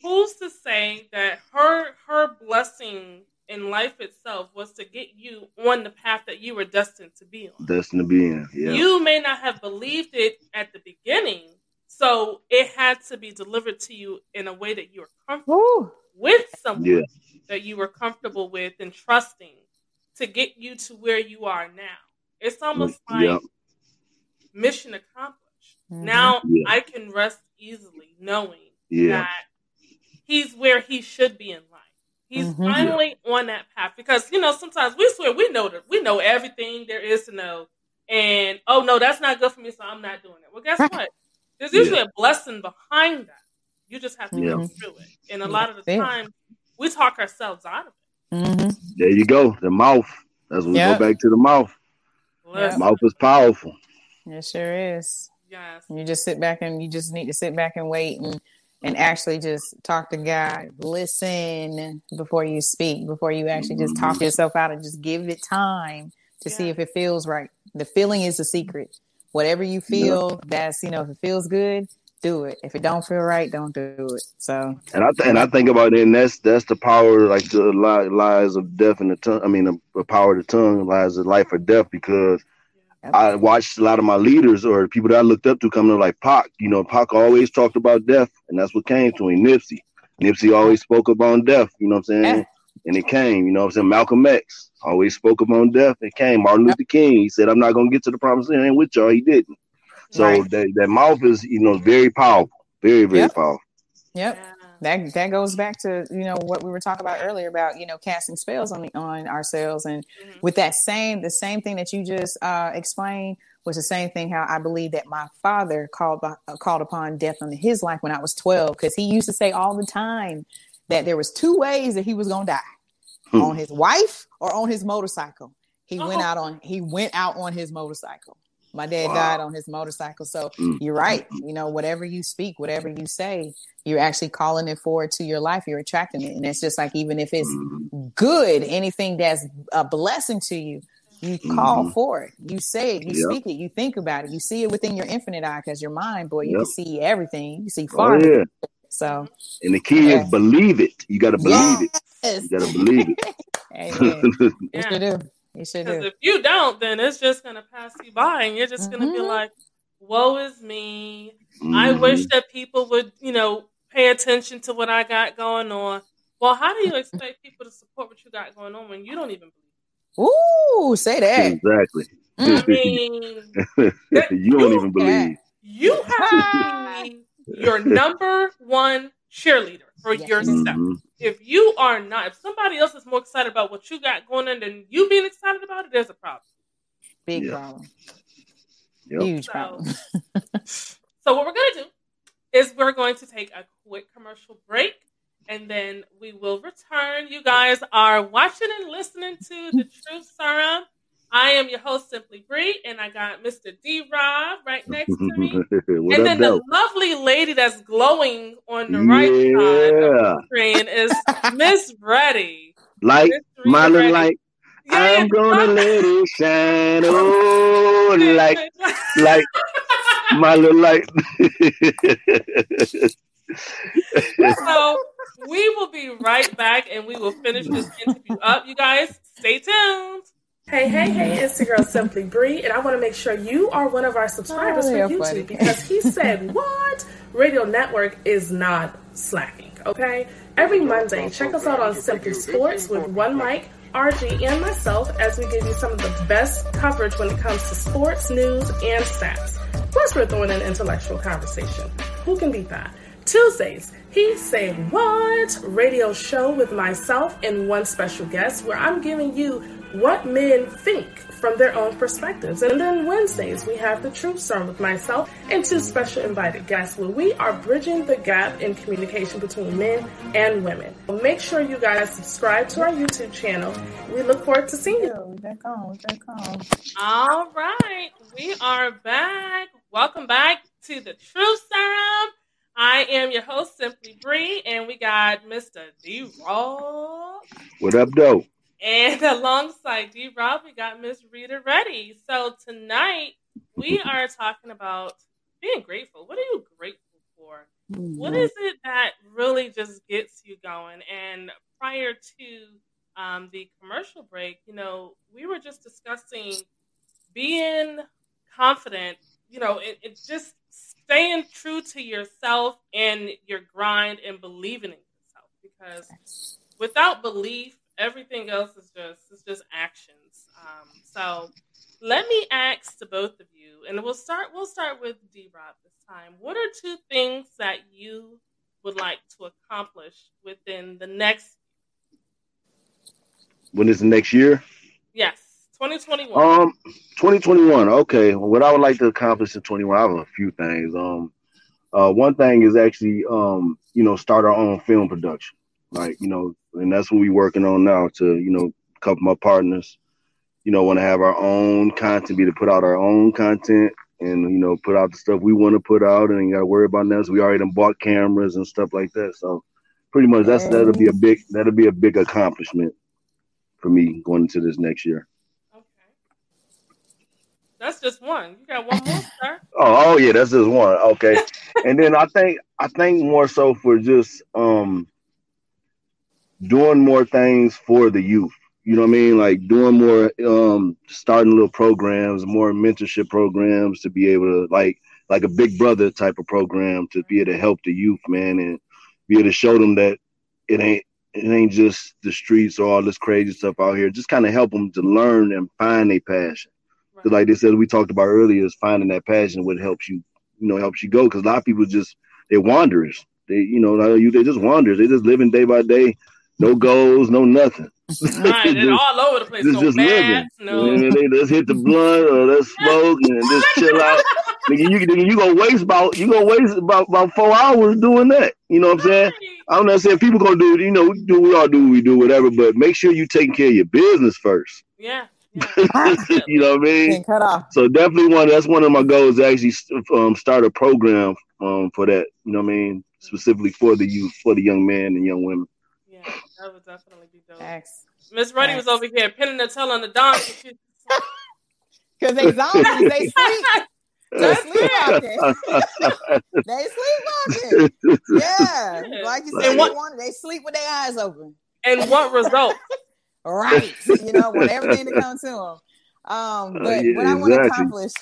who's to say that her her blessing in life itself was to get you on the path that you were destined to be on. Destined to be in. Yeah. You may not have believed it at the beginning, so it had to be delivered to you in a way that you were comfortable Ooh. with someone yeah. that you were comfortable with and trusting to get you to where you are now. It's almost like yep. mission accomplished. Mm-hmm. Now yeah. I can rest easily knowing that he's where he should be in life. He's mm-hmm. finally on that path because you know sometimes we swear we know that we know everything there is to know, and oh no, that's not good for me, so I'm not doing it. Well, guess what? There's usually yeah. a blessing behind that. You just have to yeah. go through it, and a lot of the time we talk ourselves out of it. Mm-hmm. There you go, the mouth. That's what yep. we go back to the mouth. The mouth is powerful. It sure is. Yes. You just sit back and you just need to sit back and wait and and actually just talk to God, listen before you speak, before you actually just talk mm-hmm. yourself out and just give it time to yeah. see if it feels right. The feeling is the secret. Whatever you feel, yeah. that's you know, if it feels good, do it. If it don't feel right, don't do it. So and I th- and I think about it, and that's that's the power, like the lies of death in the tongue. I mean, the, the power of the tongue lies of life or death because I watched a lot of my leaders or people that I looked up to coming up like Pac. You know, Pac always talked about death, and that's what came to him. Nipsey. Nipsey always spoke about death, you know what I'm saying? And it came, you know what I'm saying? Malcolm X always spoke about death. It came. Martin Luther King, he said, I'm not going to get to the promised land with y'all. He didn't. So right. that, that mouth is, you know, very powerful. Very, very yep. powerful. Yep that that goes back to you know what we were talking about earlier about you know casting spells on the, on ourselves and mm-hmm. with that same the same thing that you just uh, explained was the same thing how I believe that my father called uh, called upon death on his life when I was 12 because he used to say all the time that there was two ways that he was going to die hmm. on his wife or on his motorcycle he oh. went out on he went out on his motorcycle my dad wow. died on his motorcycle. So mm. you're right. You know, whatever you speak, whatever you say, you're actually calling it forward to your life. You're attracting it. And it's just like, even if it's mm-hmm. good, anything that's a blessing to you, you call mm-hmm. for it. You say it. You yep. speak it. You think about it. You see it within your infinite eye because your mind, boy, you yep. can see everything. You see far. Oh, yeah. So, and the key yeah. is believe it. You got to believe yes. it. You got to believe it. Amen. yeah. You do. Should Because if you don't, then it's just gonna pass you by, and you're just mm-hmm. gonna be mm-hmm. like, "Woe is me." Mm-hmm. I wish that people would, you know, pay attention to what I got going on. Well, how do you expect people to support what you got going on when you don't even believe? Ooh, say that. Exactly. I mean, you don't even believe. You have to be your number one cheerleader for yes. yourself. Mm-hmm. If you are not, if somebody else is more excited about what you got going on than you being excited about it, there's a problem. Big yeah. problem. Yep. Huge so, problem. so what we're gonna do is we're going to take a quick commercial break and then we will return. You guys are watching and listening to the Truth Serum. I am your host, Simply Bree, and I got Mr. D Rob right next to me. and then the lovely lady that's glowing on the right yeah. side of the screen is Miss Reddy. Like my little light. Yeah, I'm gonna let it shine. Oh, like, like my little light. so we will be right back and we will finish this interview up. You guys, stay tuned. Hey, hey, hey, it's the girl Simply Bree, and I want to make sure you are one of our subscribers oh, for YouTube funny. because he said, What? Radio Network is not slacking, okay? Every Monday, check us out on Simply Sports with one mic, RG, and myself as we give you some of the best coverage when it comes to sports, news, and stats. Plus, we're throwing in intellectual conversation. Who can beat that? Tuesdays, he said what radio show with myself and one special guest where I'm giving you what men think from their own perspectives. And then Wednesdays, we have the Truth Serum with myself and two special invited guests where we are bridging the gap in communication between men and women. Make sure you guys subscribe to our YouTube channel. We look forward to seeing you. Back on, back on. All right, we are back. Welcome back to the Truth Serum. I am your host, Simply Bree, and we got Mr. D Rob. What up, though? And alongside D Rob, we got Miss Rita Ready. So tonight we are talking about being grateful. What are you grateful for? What is it that really just gets you going? And prior to um, the commercial break, you know, we were just discussing being confident. You know, it, it just staying true to yourself and your grind and believing in yourself because without belief everything else is just it's just actions. Um, so let me ask to both of you and we'll start we'll start with d-rob this time. What are two things that you would like to accomplish within the next when is the next year? Yes 2021 um 2021 okay. What i would like to accomplish in 21 i have a few things. Um uh, one thing is actually um you know start our own film production. Like you know and that's what we're working on now. To you know, a couple of my partners, you know, want to have our own content, be to put out our own content, and you know, put out the stuff we want to put out, and you got to worry about that. So we already done bought cameras and stuff like that. So pretty much that's that'll be a big that'll be a big accomplishment for me going into this next year. Okay, that's just one. You got one more, sir. oh, oh yeah, that's just one. Okay, and then I think I think more so for just um doing more things for the youth. You know what I mean? Like doing more, um, starting little programs, more mentorship programs to be able to like, like a big brother type of program to be able to help the youth, man, and be able to show them that it ain't it ain't just the streets or all this crazy stuff out here. Just kind of help them to learn and find a passion. Right. Like they said, we talked about earlier, is finding that passion what helps you, you know, helps you go. Because a lot of people just they're wanderers. They, you know, you they just wanderers. They just living day by day, no goals, no nothing. Right, just, all over the place. Just, no just living. No. And they just hit the blunt or let's smoke and just chill out. nigga, you, nigga, you gonna waste about you gonna waste about, about four hours doing that. You know what I'm saying? I'm not saying people gonna do it. You know, we do we all do we do whatever, but make sure you taking care of your business first. Yeah. yeah. you know what I mean? Cut off. So definitely one. That's one of my goals. To actually um, start a program um, for that. You know what I mean? Specifically for the youth, for the young men and young women. That would definitely be dope. Miss Reddy was over here pinning the tail on the dance. Because they zombies, they sleep. They sleepwalking. they sleepwalking. Yeah. Like you said, what, they sleep with their eyes open. And what result? right. You know, want everything to come to them. Um, but uh, yeah, what I want to accomplish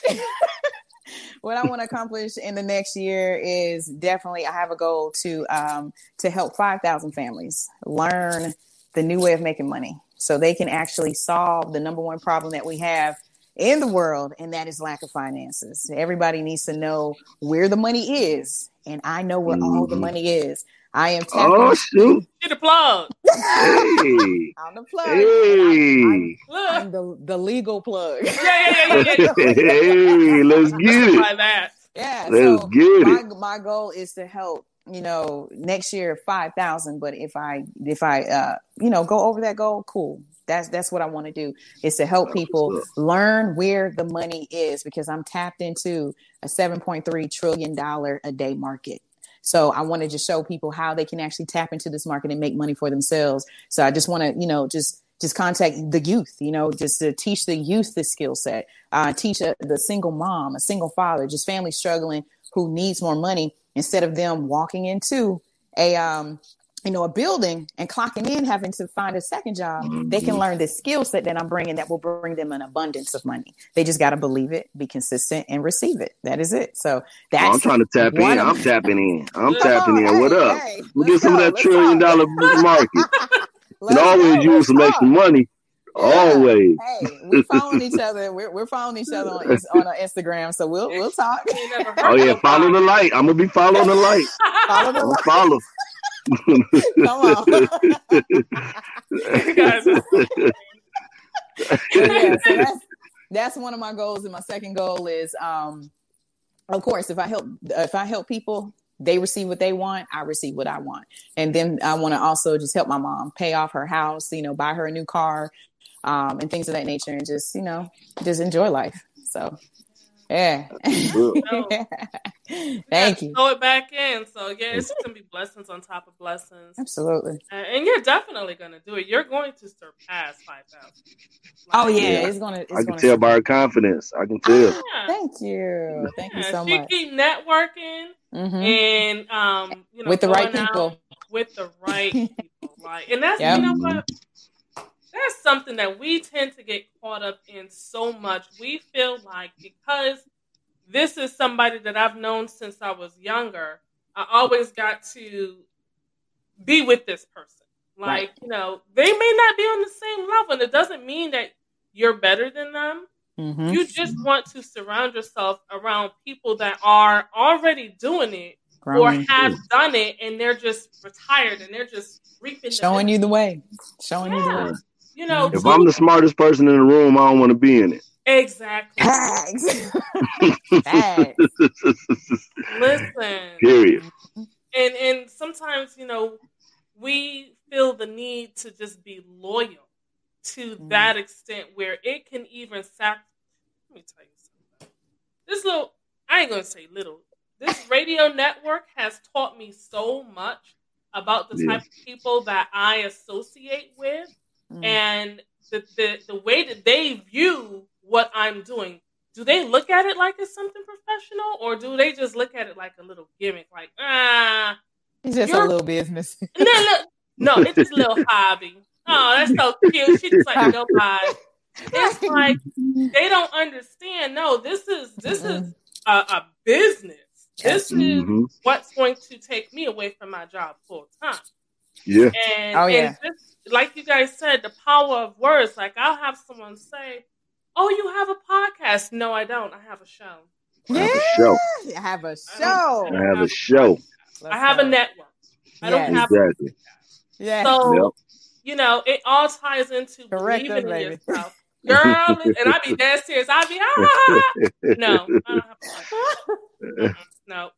what I want to accomplish in the next year is definitely I have a goal to um, to help five thousand families learn the new way of making money, so they can actually solve the number one problem that we have in the world, and that is lack of finances. Everybody needs to know where the money is, and I know where mm-hmm. all the mm-hmm. money is. I am tapping. Oh shoot! Get the plug. Hey, I'm the plug. Hey, I, am the the legal plug. Yeah, yeah, yeah, yeah. yeah. hey, let's get it. that. Yeah, let's so get my, it. My goal is to help. You know, next year five thousand. But if I if I uh you know go over that goal, cool. That's that's what I want to do is to help people learn where the money is because I'm tapped into a 7.3 trillion dollar a day market. So I want to show people how they can actually tap into this market and make money for themselves. So I just want to, you know, just just contact the youth, you know, just to teach the youth the skill set, uh, teach a, the single mom, a single father, just family struggling who needs more money instead of them walking into a um, you know, a building and clocking in, having to find a second job, mm-hmm. they can mm-hmm. learn the skill set that I'm bringing that will bring them an abundance of money. They just got to believe it, be consistent, and receive it. That is it. So that's. Oh, I'm trying to tap in. I'm tapping in. I'm tapping in. Hey, what up? Hey, we get some go. of that trillion talk. dollar market. and always go. use let's some talk. extra money. Yeah. Always. Hey, we following each other. We're, we're following each other on, on our Instagram, so we'll we'll talk. oh yeah, follow the light. I'm gonna be following the light. follow the light. Follow. Come on. yeah, so that's, that's one of my goals, and my second goal is, um, of course, if I help if I help people, they receive what they want, I receive what I want, and then I want to also just help my mom pay off her house, you know, buy her a new car, um, and things of that nature, and just you know, just enjoy life. So yeah. Thank you. Throw it back in. So yeah, it's just gonna be blessings on top of blessings. Absolutely. And, and you're definitely gonna do it. You're going to surpass five thousand. Like, oh yeah, yeah, it's gonna. It's I can gonna tell by her confidence. I can tell. Ah, thank you. Thank yeah, you so she much. Keep networking mm-hmm. and um, you know, with the right people. With the right people, like, and that's yep. you know what that's something that we tend to get caught up in so much. We feel like because this is somebody that I've known since I was younger, I always got to be with this person. Like, right. you know, they may not be on the same level, and it doesn't mean that you're better than them. Mm-hmm. You just want to surround yourself around people that are already doing it Growing or have done it and they're just retired and they're just reaping showing the you the way. Showing yeah. you the way. You know, if I'm the smartest person in the room, I don't want to be in it. Exactly. Listen. Period. And and sometimes, you know, we feel the need to just be loyal to mm. that extent where it can even sac let me tell you something. This little I ain't gonna say little. This radio network has taught me so much about the type of people that I associate with mm. and the, the the way that they view what I'm doing. Do they look at it like it's something professional, or do they just look at it like a little gimmick? Like, ah, it's just a little business. no, no, no, it's just a little hobby. Oh, that's so cute. She's like, no pie. It's like they don't understand. No, this is this is a, a business. This mm-hmm. is what's going to take me away from my job full time. Yeah. And, oh, yeah. And just, like you guys said, the power of words. Like I'll have someone say, "Oh, you have a podcast?" No, I don't. I have a show. Yeah, I have a show. I have a show. I have a show. I have a network. I don't have exactly. Yeah. So yep. you know, it all ties into Correct believing in baby. yourself. Girl, and I'd be dead serious. I'd be ah, no, I don't have no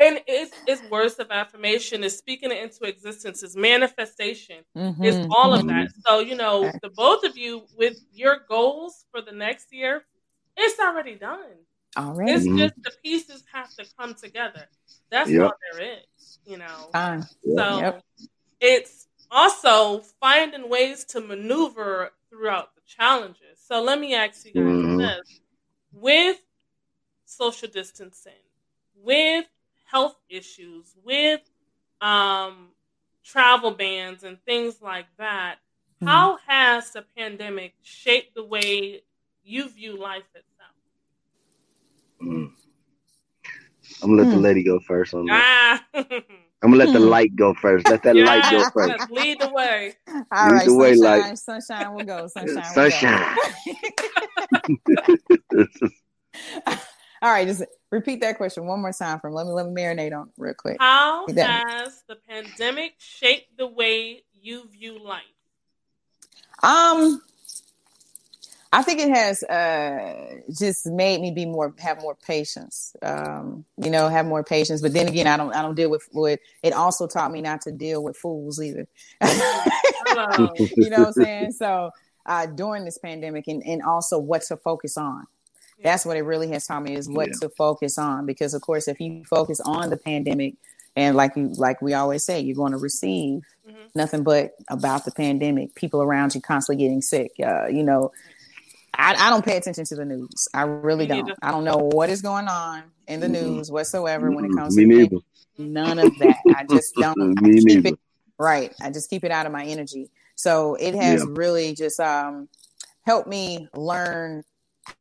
and it's, it's words of affirmation is speaking it into existence is manifestation mm-hmm. is all of that mm-hmm. so you know the both of you with your goals for the next year it's already done already it's just the pieces have to come together that's yep. all there is you know Fine. so yep. it's also finding ways to maneuver throughout the challenges so let me ask you guys mm-hmm. this with social distancing with health issues, with um, travel bans and things like that, mm-hmm. how has the pandemic shaped the way you view life itself? Mm. I'm gonna let Hmm. the lady go first on that. Ah. I'm gonna let the Hmm. light go first. Let that light go first. lead the way. All Lead right, the way, sunshine, like- sunshine will go. Sunshine, Sunshine. will go. All right, just repeat that question one more time from let me let me marinate on real quick. How has the pandemic shaped the way you view life? Um, I think it has uh just made me be more have more patience. Um, you know, have more patience. But then again, I don't I don't deal with with. It also taught me not to deal with fools either. You know what I'm saying? So uh, during this pandemic, and and also what to focus on. That's what it really has taught me is what Yeah. to focus on. Because of course, if you focus on the pandemic, and like you like we always say, you're going to receive Mhm. nothing but about the pandemic. People around you constantly getting sick. Uh, you know, I, I don't pay attention to the news. I really Me don't. neither. I don't know what is going on in the Mhm. news whatsoever when it comes Me to the neither. none of that. I just don't. Me keep neither. it right. I just keep it out of my energy. So it has Yeah. really just um, helped me learn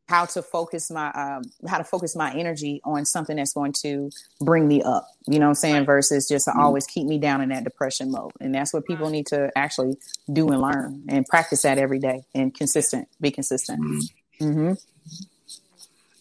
how to focus my um, how to focus my energy on something that's going to bring me up. You know what I'm saying? Versus just to Mhm. always keep me down in that depression mode. And that's what people need to actually do and learn and practice that every day and consistent. Be consistent. Mhm. hmm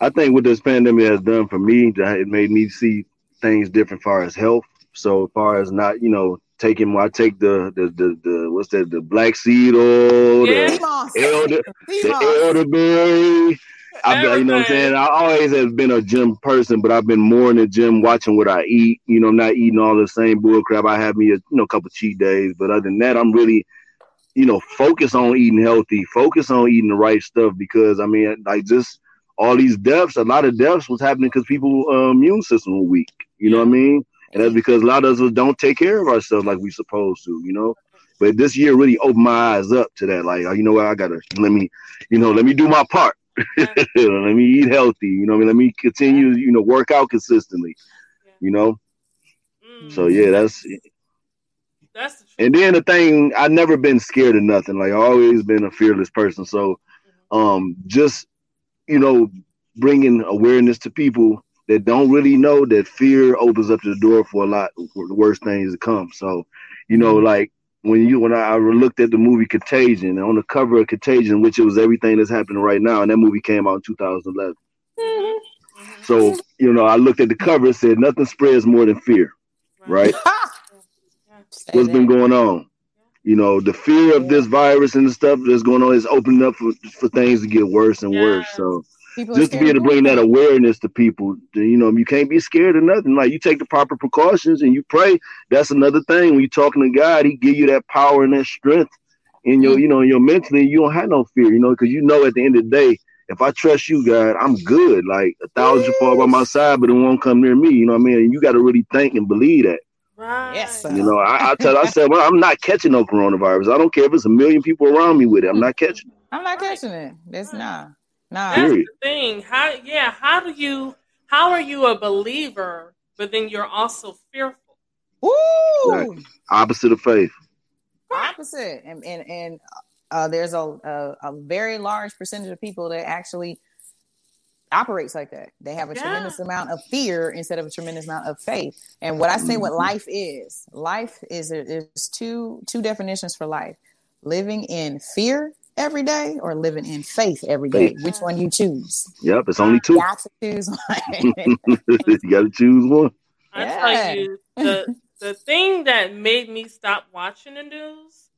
I think what this pandemic has done for me, it made me see things different far as health. So as far as not, you know, taking I take the the the, the what's that the black seed oil, Yeah. The elder Sea the moss. elderberry. I've been, you know what I'm saying? I always have been a gym person, but I've been more in the gym watching what I eat. You know, I'm not eating all the same bull crap. I have me a you know couple cheat days, but other than that, I'm really, you know, focus on eating healthy, focus on eating the right stuff because I mean, like just all these deaths, a lot of deaths was happening because people uh, immune system were weak. You know what I mean? And that's because a lot of us don't take care of ourselves like we supposed to. You know. But this year really opened my eyes up to that. Like, oh, you know what? I gotta let me, you know, let me do my part. Let me eat healthy. You know, what I mean, let me continue, you know, work out consistently. You know, Mm, so yeah, that's that's the and then the thing. I've never been scared of nothing. Like I always been a fearless person. So, um, just you know, bringing awareness to people that don't really know that fear opens up the door for a lot for the worst things to come. So, you know, like when you when I, I looked at the movie Contagion on the cover of Contagion, which it was everything that's happening right now, and that movie came out in 2011. Mhm. So, you know, I looked at the cover, it said nothing spreads more than fear, right? What's been going on? You know, the fear of this virus and the stuff that's going on is opening up for, for things to get worse and worse. Yes. So People just to be able to bring that awareness to people, you know, you can't be scared of nothing. Like you take the proper precautions and you pray. That's another thing. When you're talking to God, He give you that power and that strength in your, Mm. you know, your mentally. You don't have no fear, you know, because you know at the end of the day, if I trust you, God, I'm good. Like a thousand fall by my side, but it won't come near me. You know what I mean? And you got to really think and believe that. Right. Yes, sir. You know, I, I tell, I said, well, I'm not catching no coronavirus. I don't care if it's a million people around me with it. I'm not catching. it. I'm not catching it. It's Right. Nah. Nah. That's the thing. How yeah, how do you how are you a believer, but then you're also fearful? Woo! Right. Opposite of faith. Opposite. And and and uh, there's a, a a very large percentage of people that actually operates like that. They have a Yeah. tremendous amount of fear instead of a tremendous amount of faith. And what I say, what Mhm. life is, life is is two two definitions for life: living in fear every day or living in faith every day. Faith. Which one you choose? Yep, it's only two. You got to choose one. you got to choose one. I Yeah. tell you, the the thing that made me stop watching the news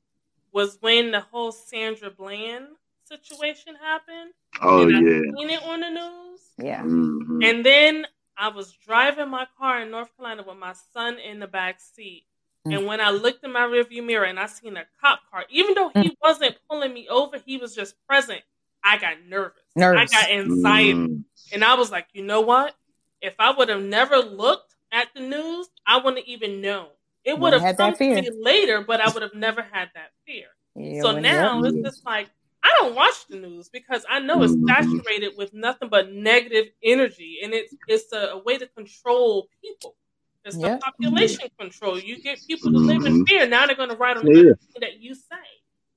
was when the whole Sandra Bland situation happened. Oh and I yeah. seen it on the news. yeah. Mhm. And then I was driving my car in North Carolina with my son in the back seat. Mm. And when I looked in my rearview mirror and I seen a cop car, even though Mm. he wasn't pulling me over, he was just present. I got nervous. Nervous. I got anxiety. Mhm. And I was like, you know what? If I would have never looked at the news, I wouldn't even know. It would have come to me later, but I would have never had that fear. Yeah, so now it's just like I don't watch the news because I know it's Mhm. saturated with nothing but negative energy, and it's it's a, a way to control people. It's Yeah. the population control. You get people to live in Mhm. fear. Now they're going to write on Yeah. everything that you say.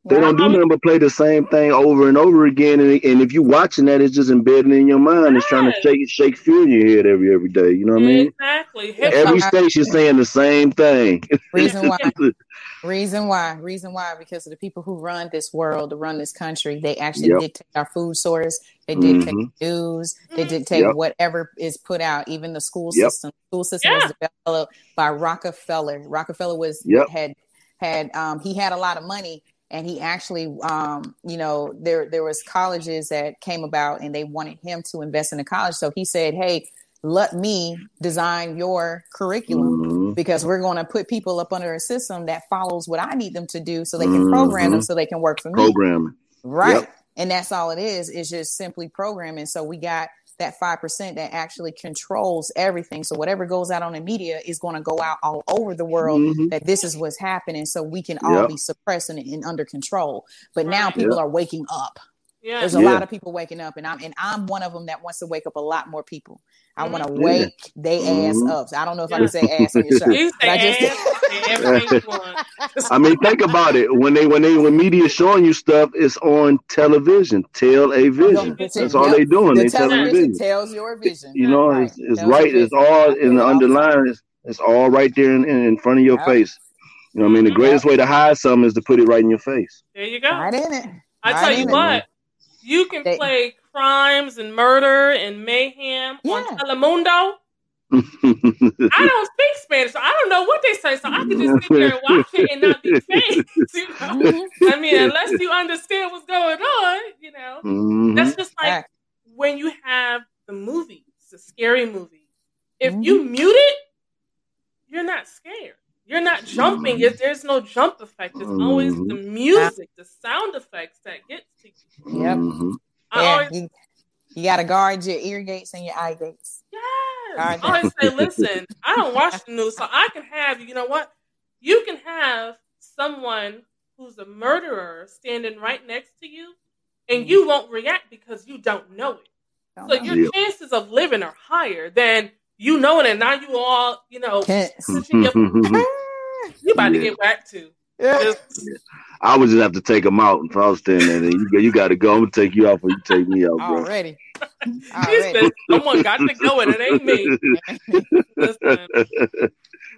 They don't do nothing but play the same thing over and over again, and, and if you're watching that, it's just embedded in your mind. It's trying to shake shake fear in your head every every day. You know what I mean? Exactly. Every station saying the same thing. Reason why? reason why? Reason why? Because of the people who run this world, to run this country, they actually yep. dictate our food source. They dictate mm-hmm. news. They dictate yep. whatever is put out. Even the school yep. system. school system yeah. was developed by Rockefeller. Rockefeller was had had um, he had a lot of money and he actually um, you know there there was colleges that came about and they wanted him to invest in a college so he said hey let me design your curriculum mm-hmm. because we're going to put people up under a system that follows what I need them to do so they can mm-hmm. program them so they can work for me. Programming. Right. Yep. And that's all it is, It's just simply programming. So we got that 5% that actually controls everything. So whatever goes out on the media is going to go out all over the world mm-hmm. that this is what's happening. So we can all yep. be suppressing it and under control. But now people yep. are waking up. Yeah. There's a yeah. lot of people waking up, and I'm and I'm one of them that wants to wake up a lot more people. I want to mm-hmm. wake yeah. they ass mm-hmm. up. So I don't know if I can say ass on your shirt. You say I just I mean, think about it. When they when they when media showing you stuff, it's on television. Tell a vision. That's all they doing. The they television tells your vision. You know, right. it's, it's right. It's all in the underline. It's, it's all right there in, in front of your yep. face. You know, what I mean, the greatest yep. way to hide something is to put it right in your face. There you go. Right in it. I right tell you what, it. you can they, play crimes and murder and mayhem yeah. on Telemundo. I don't speak Spanish, so I don't know what they say. So I can just sit there and watch it and not be phased. You know? Mm-hmm. I mean, unless you understand what's going on, you know, mm-hmm. that's just like when you have the movies, the scary movie. If mm-hmm. you mute it, you're not scared. You're not jumping. Mm-hmm. There's no jump effect. It's always the mm-hmm. music, the sound effects that gets to you. Yep. Yeah, always, you, you got to guard your ear gates and your eye gates. Yes. I always say, listen, I don't watch the news, so I can have you know what? You can have someone who's a murderer standing right next to you, and mm-hmm. you won't react because you don't know it. Don't so know. your chances of living are higher than you knowing it. Now you all, you know, you about to get whacked too. Yeah. I would just have to take them out if I was standing there. You, you got to go. I'm gonna take you out, or you take me out, bro. Already. Already. Someone got to go, and it ain't me. Listen,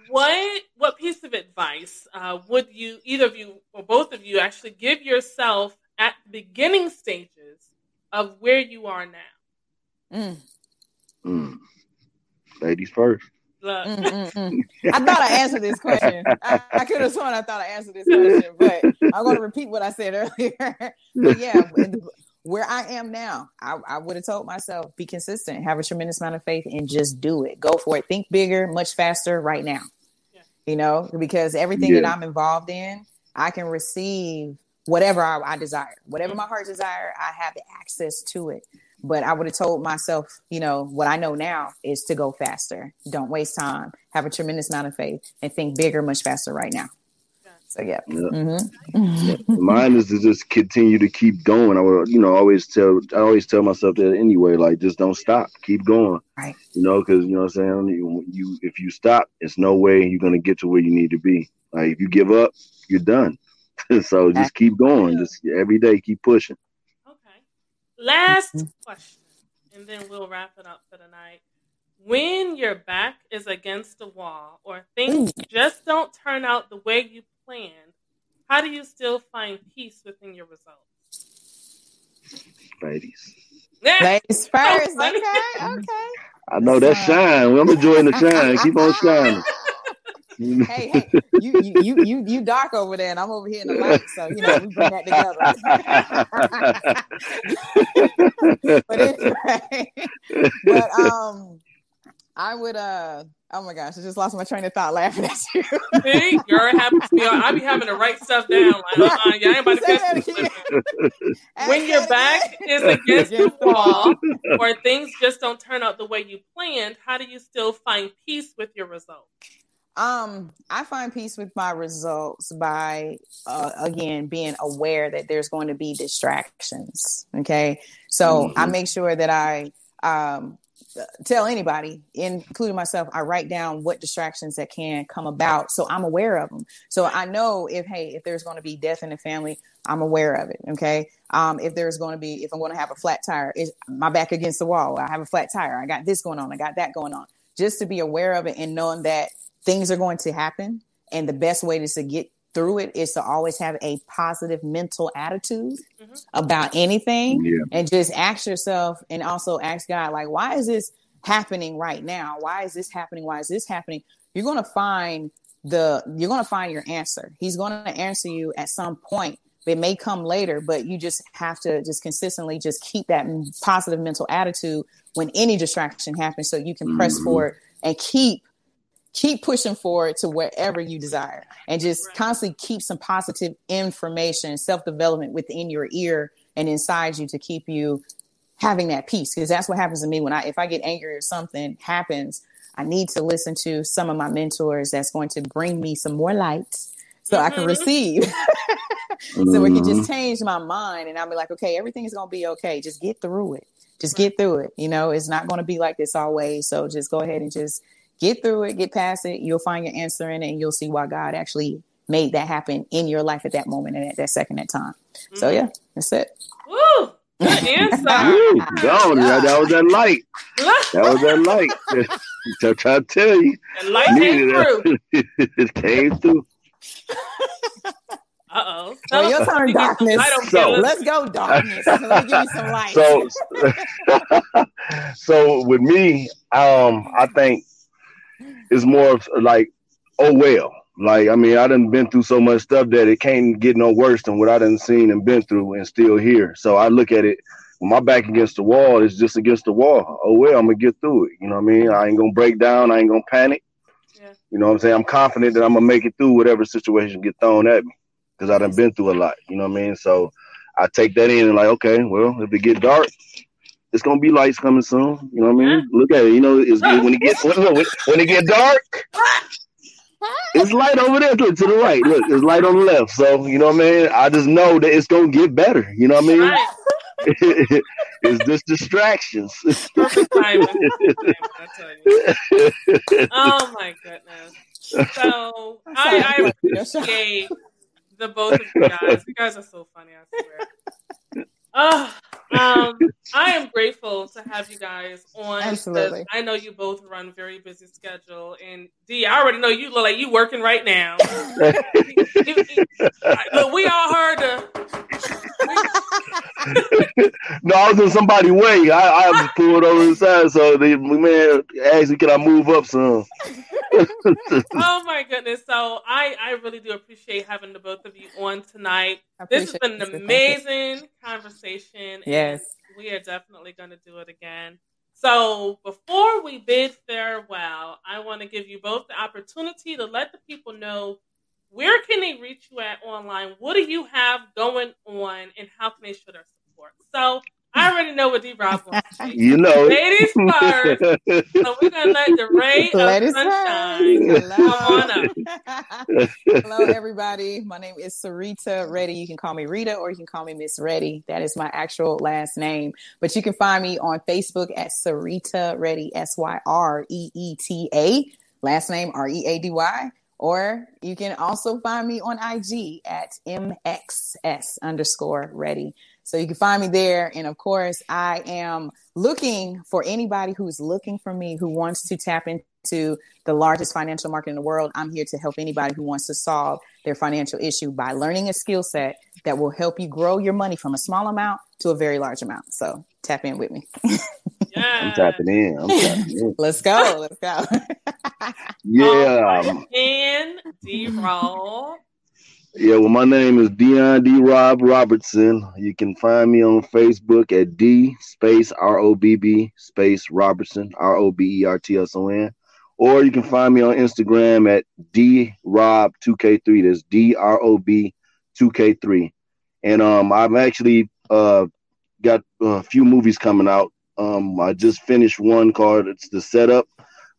what what piece of advice uh, would you, either of you or both of you, actually give yourself at the beginning stages of where you are now? Mm. Mm. Ladies first. Mm, mm, mm. I thought I answered this question. I, I could have sworn I thought I answered this question, but I'm going to repeat what I said earlier. but yeah, where I am now, I, I would have told myself, be consistent, have a tremendous amount of faith, and just do it. Go for it. Think bigger, much faster right now. Yeah. You know, because everything yeah. that I'm involved in, I can receive whatever I, I desire, whatever my heart desire, I have the access to it. But I would have told myself, you know, what I know now is to go faster. Don't waste time. Have a tremendous amount of faith and think bigger, much faster right now. So yeah. yeah. Mm-hmm. Mine is to just continue to keep going. I would, you know, always tell I always tell myself that anyway, like just don't stop, keep going. Right. You know, because you know what I'm saying. You, you if you stop, it's no way you're gonna get to where you need to be. Like if you give up, you're done. so just keep going. Just every day, keep pushing. Last mm-hmm. question, and then we'll wrap it up for the night. When your back is against the wall or things just don't turn out the way you planned, how do you still find peace within your results? Ladies. Ladies first. okay, okay. I know that shine. I'm enjoying the shine. Keep on shining hey, hey, you, you you you dark over there, and I'm over here in the light, so you know we bring that together. but anyway, but um, I would uh. Oh my gosh, I just lost my train of thought laughing at you. See, girl, it happens to me. I be having to write stuff down. Like, uh-uh, yeah, ain't about to catch this. when your back is against the wall or things just don't turn out the way you planned, how do you still find peace with your results? Um, I find peace with my results by uh, again being aware that there's going to be distractions. Okay, so mm-hmm. I make sure that I um, tell anybody, including myself, I write down what distractions that can come about, so I'm aware of them. So I know if hey, if there's going to be death in the family, I'm aware of it. Okay, um, if there's going to be, if I'm going to have a flat tire, is my back against the wall? I have a flat tire. I got this going on. I got that going on. Just to be aware of it and knowing that things are going to happen, and the best way is to get through it is to always have a positive mental attitude mm-hmm. about anything yeah. and just ask yourself and also ask God, like, why is this happening right now? Why is this happening? Why is this happening? You're going to find the, you're going to find your answer. He's going to answer you at some point. It may come later, but you just have to just consistently just keep that positive mental attitude when any distraction happens so you can mm-hmm. press forward and keep keep pushing forward to wherever you desire and just right. constantly keep some positive information self-development within your ear and inside you to keep you having that peace because that's what happens to me when i if i get angry or something happens i need to listen to some of my mentors that's going to bring me some more light so mm-hmm. i can mm-hmm. receive so mm-hmm. it can just change my mind and i'll be like okay everything is going to be okay just get through it just get through it you know it's not going to be like this always so just go ahead and just get through it, get past it. You'll find your answer in it, and you'll see why God actually made that happen in your life at that moment and at that second in time. Mm-hmm. So yeah, that's it. Woo! Good answer. Go, that, that was that light. That was that light. I'm trying to tell you. The light came through. it came through. Uh oh. Well, your turn, darkness. So, let's go, darkness. Let me give you some light. So, so with me, um, I think it's more of like, oh well. Like I mean, I done been through so much stuff that it can't get no worse than what I done seen and been through and still here. So I look at it when my back against the wall is just against the wall. Oh well, I'm gonna get through it. You know what I mean? I ain't gonna break down. I ain't gonna panic. Yeah. You know what I'm saying? I'm confident that I'm gonna make it through whatever situation get thrown at me because I done been through a lot. You know what I mean? So I take that in and like, okay, well, if it get dark, it's gonna be lights coming soon. You know what I mean? Look at it. You know, it's when it gets when, when it get dark. It's light over there. Look to the right. Look, it's light on the left. So you know what I mean. I just know that it's gonna get better. You know what I mean? it's just distractions. Perfect timing. oh my goodness. So I, I appreciate the both of you guys. You guys are so funny. I swear. Oh, um, I am grateful to have you guys on. Absolutely. I know you both run very busy schedule, and D, I already know you look like you working right now. but we all heard the. no, I was in somebody's way. I, I was pulled over the side, so the man asked me, "Can I move up some?" oh my goodness! So I I really do appreciate having the both of you on tonight. This has been an amazing conversation. Yes, we are definitely going to do it again. So before we bid farewell, I want to give you both the opportunity to let the people know where can they reach you at online. What do you have going on, and how can they show their support? So I already know what D Rob wants. You know, ladies first. so we're gonna let the ray ladies of sunshine come on up. Hello, everybody. My name is Syreeta Ready. You can call me Rita, or you can call me Miss Ready. That is my actual last name. But you can find me on Facebook at Syreeta Ready. S Y R E E T A. Last name R E A D Y. Or you can also find me on IG at MXS underscore ready. So you can find me there. And of course, I am looking for anybody who's looking for me, who wants to tap into the largest financial market in the world. I'm here to help anybody who wants to solve their financial issue by learning a skill set that will help you grow your money from a small amount to a very large amount. So tap in with me. Yeah. I'm tapping in. I'm tapping in. Let's go. Let's go. yeah. And D Rob. Yeah, well, my name is Dion D. Rob Robertson. You can find me on Facebook at D space R O B B space Robertson R O B E R T S O N, or you can find me on Instagram at D Rob two K three. That's D R O B two K three, and um, I've actually uh got a few movies coming out. Um, I just finished one called "It's the Setup."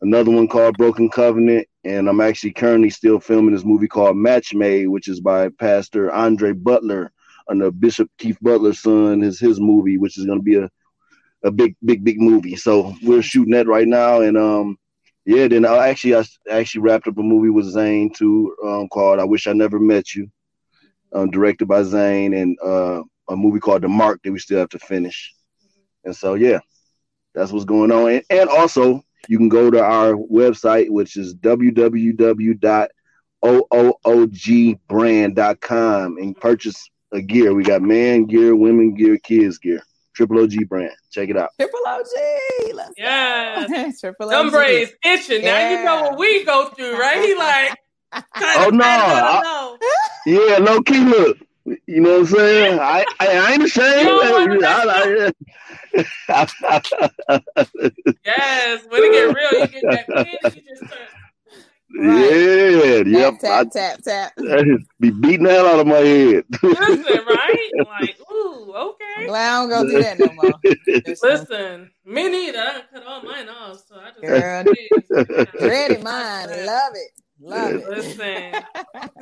another one called Broken Covenant, and I'm actually currently still filming this movie called Match Made, which is by Pastor Andre Butler, and the Bishop Keith Butler's son is his movie, which is going to be a a big, big, big movie. So we're shooting that right now, and um, yeah. Then I actually I actually wrapped up a movie with Zane too, um, called "I Wish I Never Met You," um, directed by Zane, and uh, a movie called The Mark that we still have to finish. And so yeah, that's what's going on. And, and also you can go to our website, which is www.oogbrand.com and purchase a gear. We got man gear, women gear, kids gear. Triple OG brand. Check it out. Triple OG. Let's Yeah. Triple OG. OG. braids itching. Now you know what we go through, right? He like, Oh, no, I- no. Yeah, low key look. You know what I'm saying? I I, I ain't ashamed. You don't wanna I- I- Yes, when it get real, you get that pen and you just start. yeah, yep. I, Tap, tap, tap, tap. I be beating the hell out of my head. Listen, right? Like, ooh, okay. Glad I don't go do that no more. Just, Listen, me neither. I cut all mine off, so I just Girl, Dreaded mine. Love it. Love it. Listen,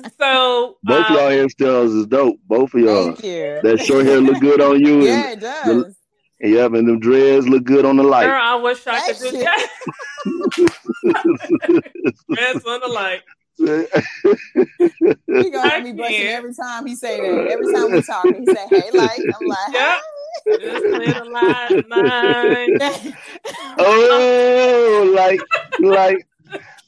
so Both um, y'all hairstyles is dope. Both of y'all. Thank you. That short hair look good on you, Yeah, and, it does. and yep, and them dreads look good on the girl, light. I wish I could do shit. that. Dress on the light. He gonna I have me busting can't. every time he say that. Every time we talk, he say, "Hey, like," I'm like, Yep. Just clear the light, mine. Oh, like like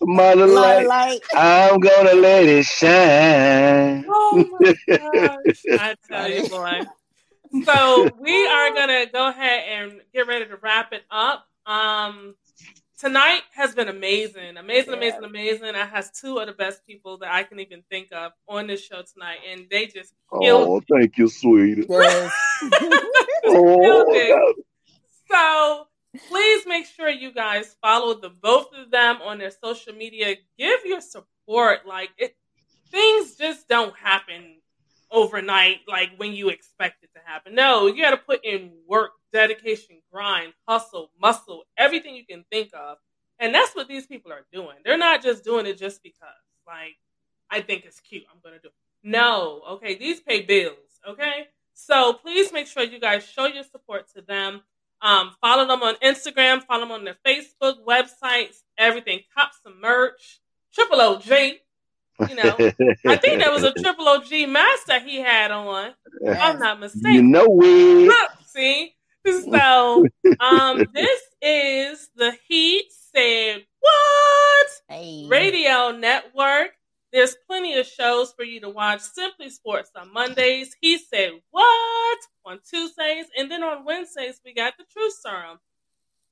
mother like, like like, I'm gonna let it shine. Oh my gosh. I tell you, boy. So we are gonna go ahead and get ready to wrap it up. Um tonight has been amazing. Amazing, Yeah. amazing, amazing. I has two of the best people that I can even think of on this show tonight, and they just killed Oh, thank you, sweetie. yes. Oh. So please make sure you guys follow the both of them on their social media. Give your support. Like it, things just don't happen overnight. Like when you expect it to happen. No, you got to put in work, dedication, grind, hustle, muscle, everything you can think of. And that's what these people are doing. They're not just doing it just because, like, I think it's cute. I'm to do it. No, okay, these pay bills, okay? So please make sure you guys show your support to them. Um, follow them on Instagram, follow them on their Facebook, websites, everything. Cop some merch. Triple OG. You know, I think that was a Triple OG mask that he had on. If I'm not mistaken. You mistaken. know it. See? So, um, this is the He Said What? Hey. Radio Network. There's plenty of shows for you to watch. Simply Sports on Mondays. He said what on Tuesdays, and then on Wednesdays we got the Truth Serum.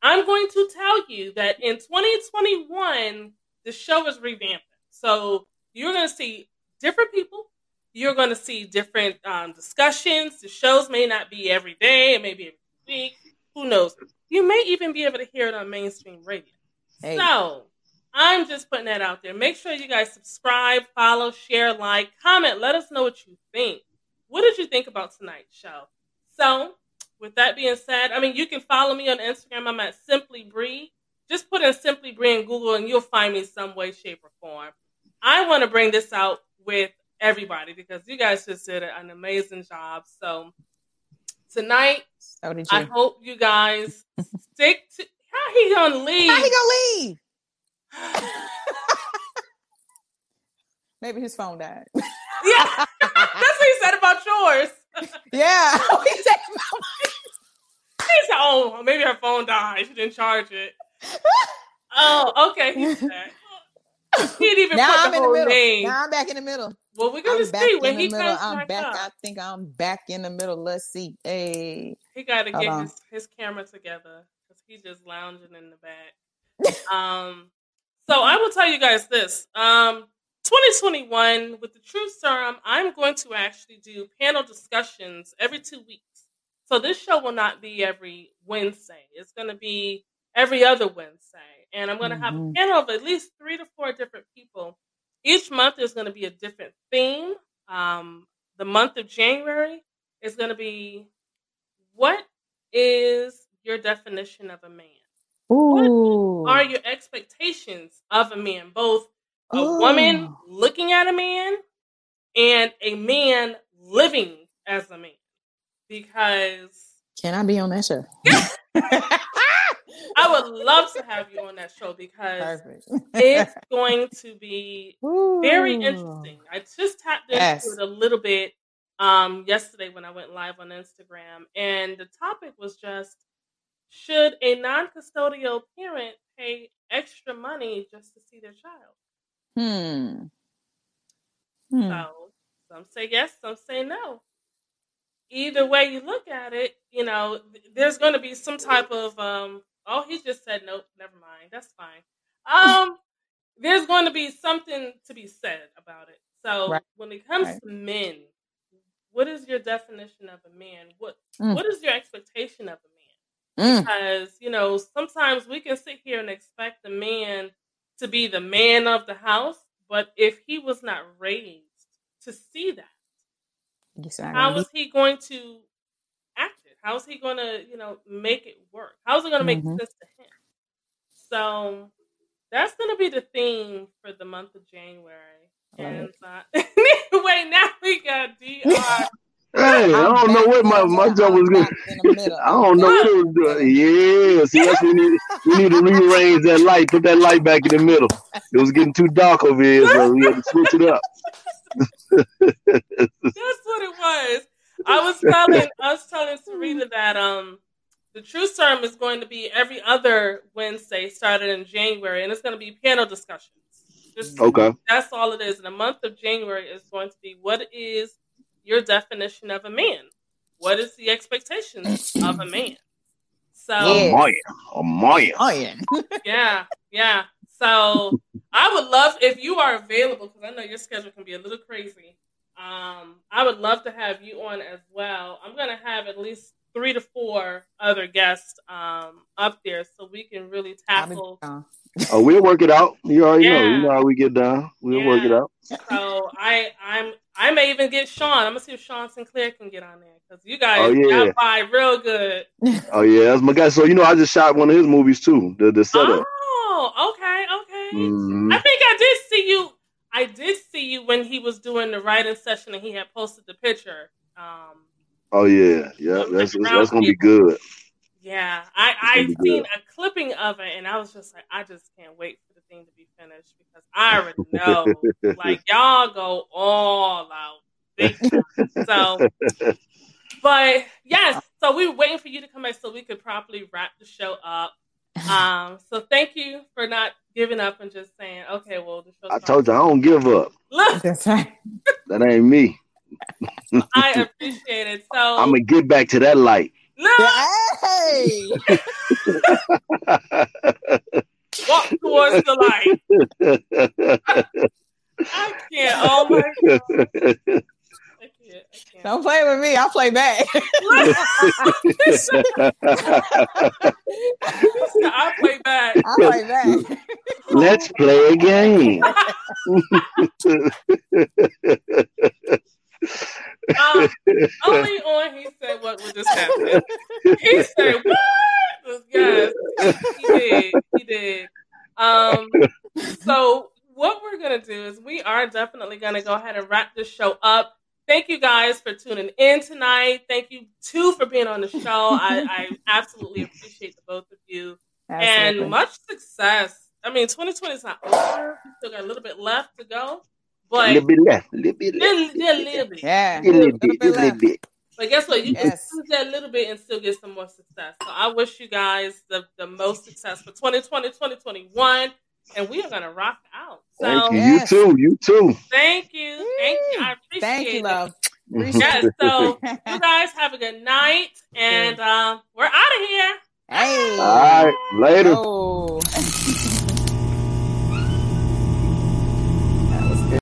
I'm going to tell you that in 2021 the show is revamping. So you're going to see different people. You're going to see different um, discussions. The shows may not be every day. It may be every week. Who knows? You may even be able to hear it on mainstream radio. Hey. So I'm just putting that out there. Make sure you guys subscribe, follow, share, like, comment. Let us know what you think. What did you think about tonight's show? So, with that being said, I mean, you can follow me on Instagram. I'm at Simply Bree. Just put in Simply Bree in Google and you'll find me some way, shape, or form. I want to bring this out with everybody because you guys just did an amazing job. So, tonight, So did I hope you guys stick to. How he gonna leave? How he gonna leave? Maybe his phone died. Yeah, that's what he said about yours. yeah. He said- He said, "Oh, maybe her phone died. She didn't charge it." Oh, okay. He said. He didn't even now put I'm the in the middle. name. Now I'm back in the middle. well, we're gonna I'm see when he middle. comes I'm back, back. up. I think I'm back in the middle. Let's see. Hey. He got to get on. his, his camera together because he's just lounging in the back. um, so I will tell you guys this. Um, 2021 with the Truth Serum, I'm going to actually do panel discussions every two weeks. So this show will not be every Wednesday. It's going to be every other Wednesday, and I'm going to have a Mhm. panel of at least three to four different people. Each month there's going to be a different theme. Um, the month of January is going to be what is your definition of a man? Ooh. Are your expectations of a man, both a Ooh. woman looking at a man and a man living as a man? Because Can I be on that show? I would love to have you on that show because it's going to be very interesting. I just tapped into Yes. it a little bit um, yesterday when I went live on Instagram, and the topic was just should a non custodial parent pay extra money just to see their child? Hmm. Hmm. So some say yes, some say no. Either way you look at it, you know, there's going to be some type of um. Oh, he just said nope. Never mind. That's fine. Um, there's going to be something to be said about it. So Right. when it comes Right. to men, what is your definition of a man? What Mm. What is your expectation of a man? Mm. because you know sometimes we can sit here and expect the man to be the man of the house but if he was not raised to see that not how gonna he going to act it? How is he going to you know make it work? How is it going to make Mhm. sense to him? So that's going to be the theme for the month of january. And uh, wait now we got dr Hey, I don't know what my my job was good. In the middle. I don't know what it was doing. Yeah, see, that's we need we need to rearrange that light. Put that light back in the middle. It was getting too dark over here, so we had to switch it up. That's what it was. I was telling I was telling Syreeta that um the Truth Serum is going to be every other Wednesday started in January and it's going to be panel discussions. Just Okay. that's all it is. And the month of January is going to be what is your definition of a man? What is the expectations of a man? So Yeah. Oh, man. Oh, man. Yeah, yeah. So I would love if you are available because I know your schedule can be a little crazy. Um, I would love to have you on as well. I'm gonna have at least three to four other guests um, up there so we can really tackle. Oh, we'll work it out. You already know. You know how we get down. We'll work it out. So I, I'm, I may even get Sean. I'm gonna see if Sean Sinclair can get on there because you guys Oh, yeah. got by real good. Oh yeah, that's my guy. So you know, I just shot one of his movies too. The the setup. Oh, okay, okay. Mhm. I think I did see you. I did see you when he was doing the writing session and he had posted the picture. Um, Oh yeah, yeah. Like That's that's gonna be good. yeah, I I be seen good. a clipping of it and I was just like, I just can't wait for the thing to be finished because I already know, like y'all go all out big time. So, but yes, so we were waiting for you to come back so we could properly wrap the show up. Um, so thank you for not giving up and just saying, okay, well, the show's I told you I don't give up. Look, That's right. That ain't me. I appreciate it. So I'm gonna get back to that light. look, Hey. walk towards the light. I can't. Oh my god. I can't. I can't. Don't play with me. I'll play back. I play back. I'll play back. Let's play a game. Um, only on he said what would just happen. He said what? Yes, he did. He did. Um, so what we're gonna do is we are definitely gonna go ahead and wrap this show up. Thank you guys for tuning in tonight. Thank you too for being on the show. I, I absolutely appreciate the both of you Absolutely. and much success. I mean, 2020 is not over. We still got a little bit left to go, but little bit left, little bit left, little, little, little bit. yeah. a little Little bit, bit little bit. But guess what? You Yes. can use that a little bit and still get some more success. So I wish you guys the, the most success for 2020, 2021. And we are going to rock out. So Thank you. Yes. You too. You too. thank you. Thank you. I appreciate Thank you, it. love. Yes. So you guys have a good night. And um, we're out of here. Hey. All right. Later. Oh.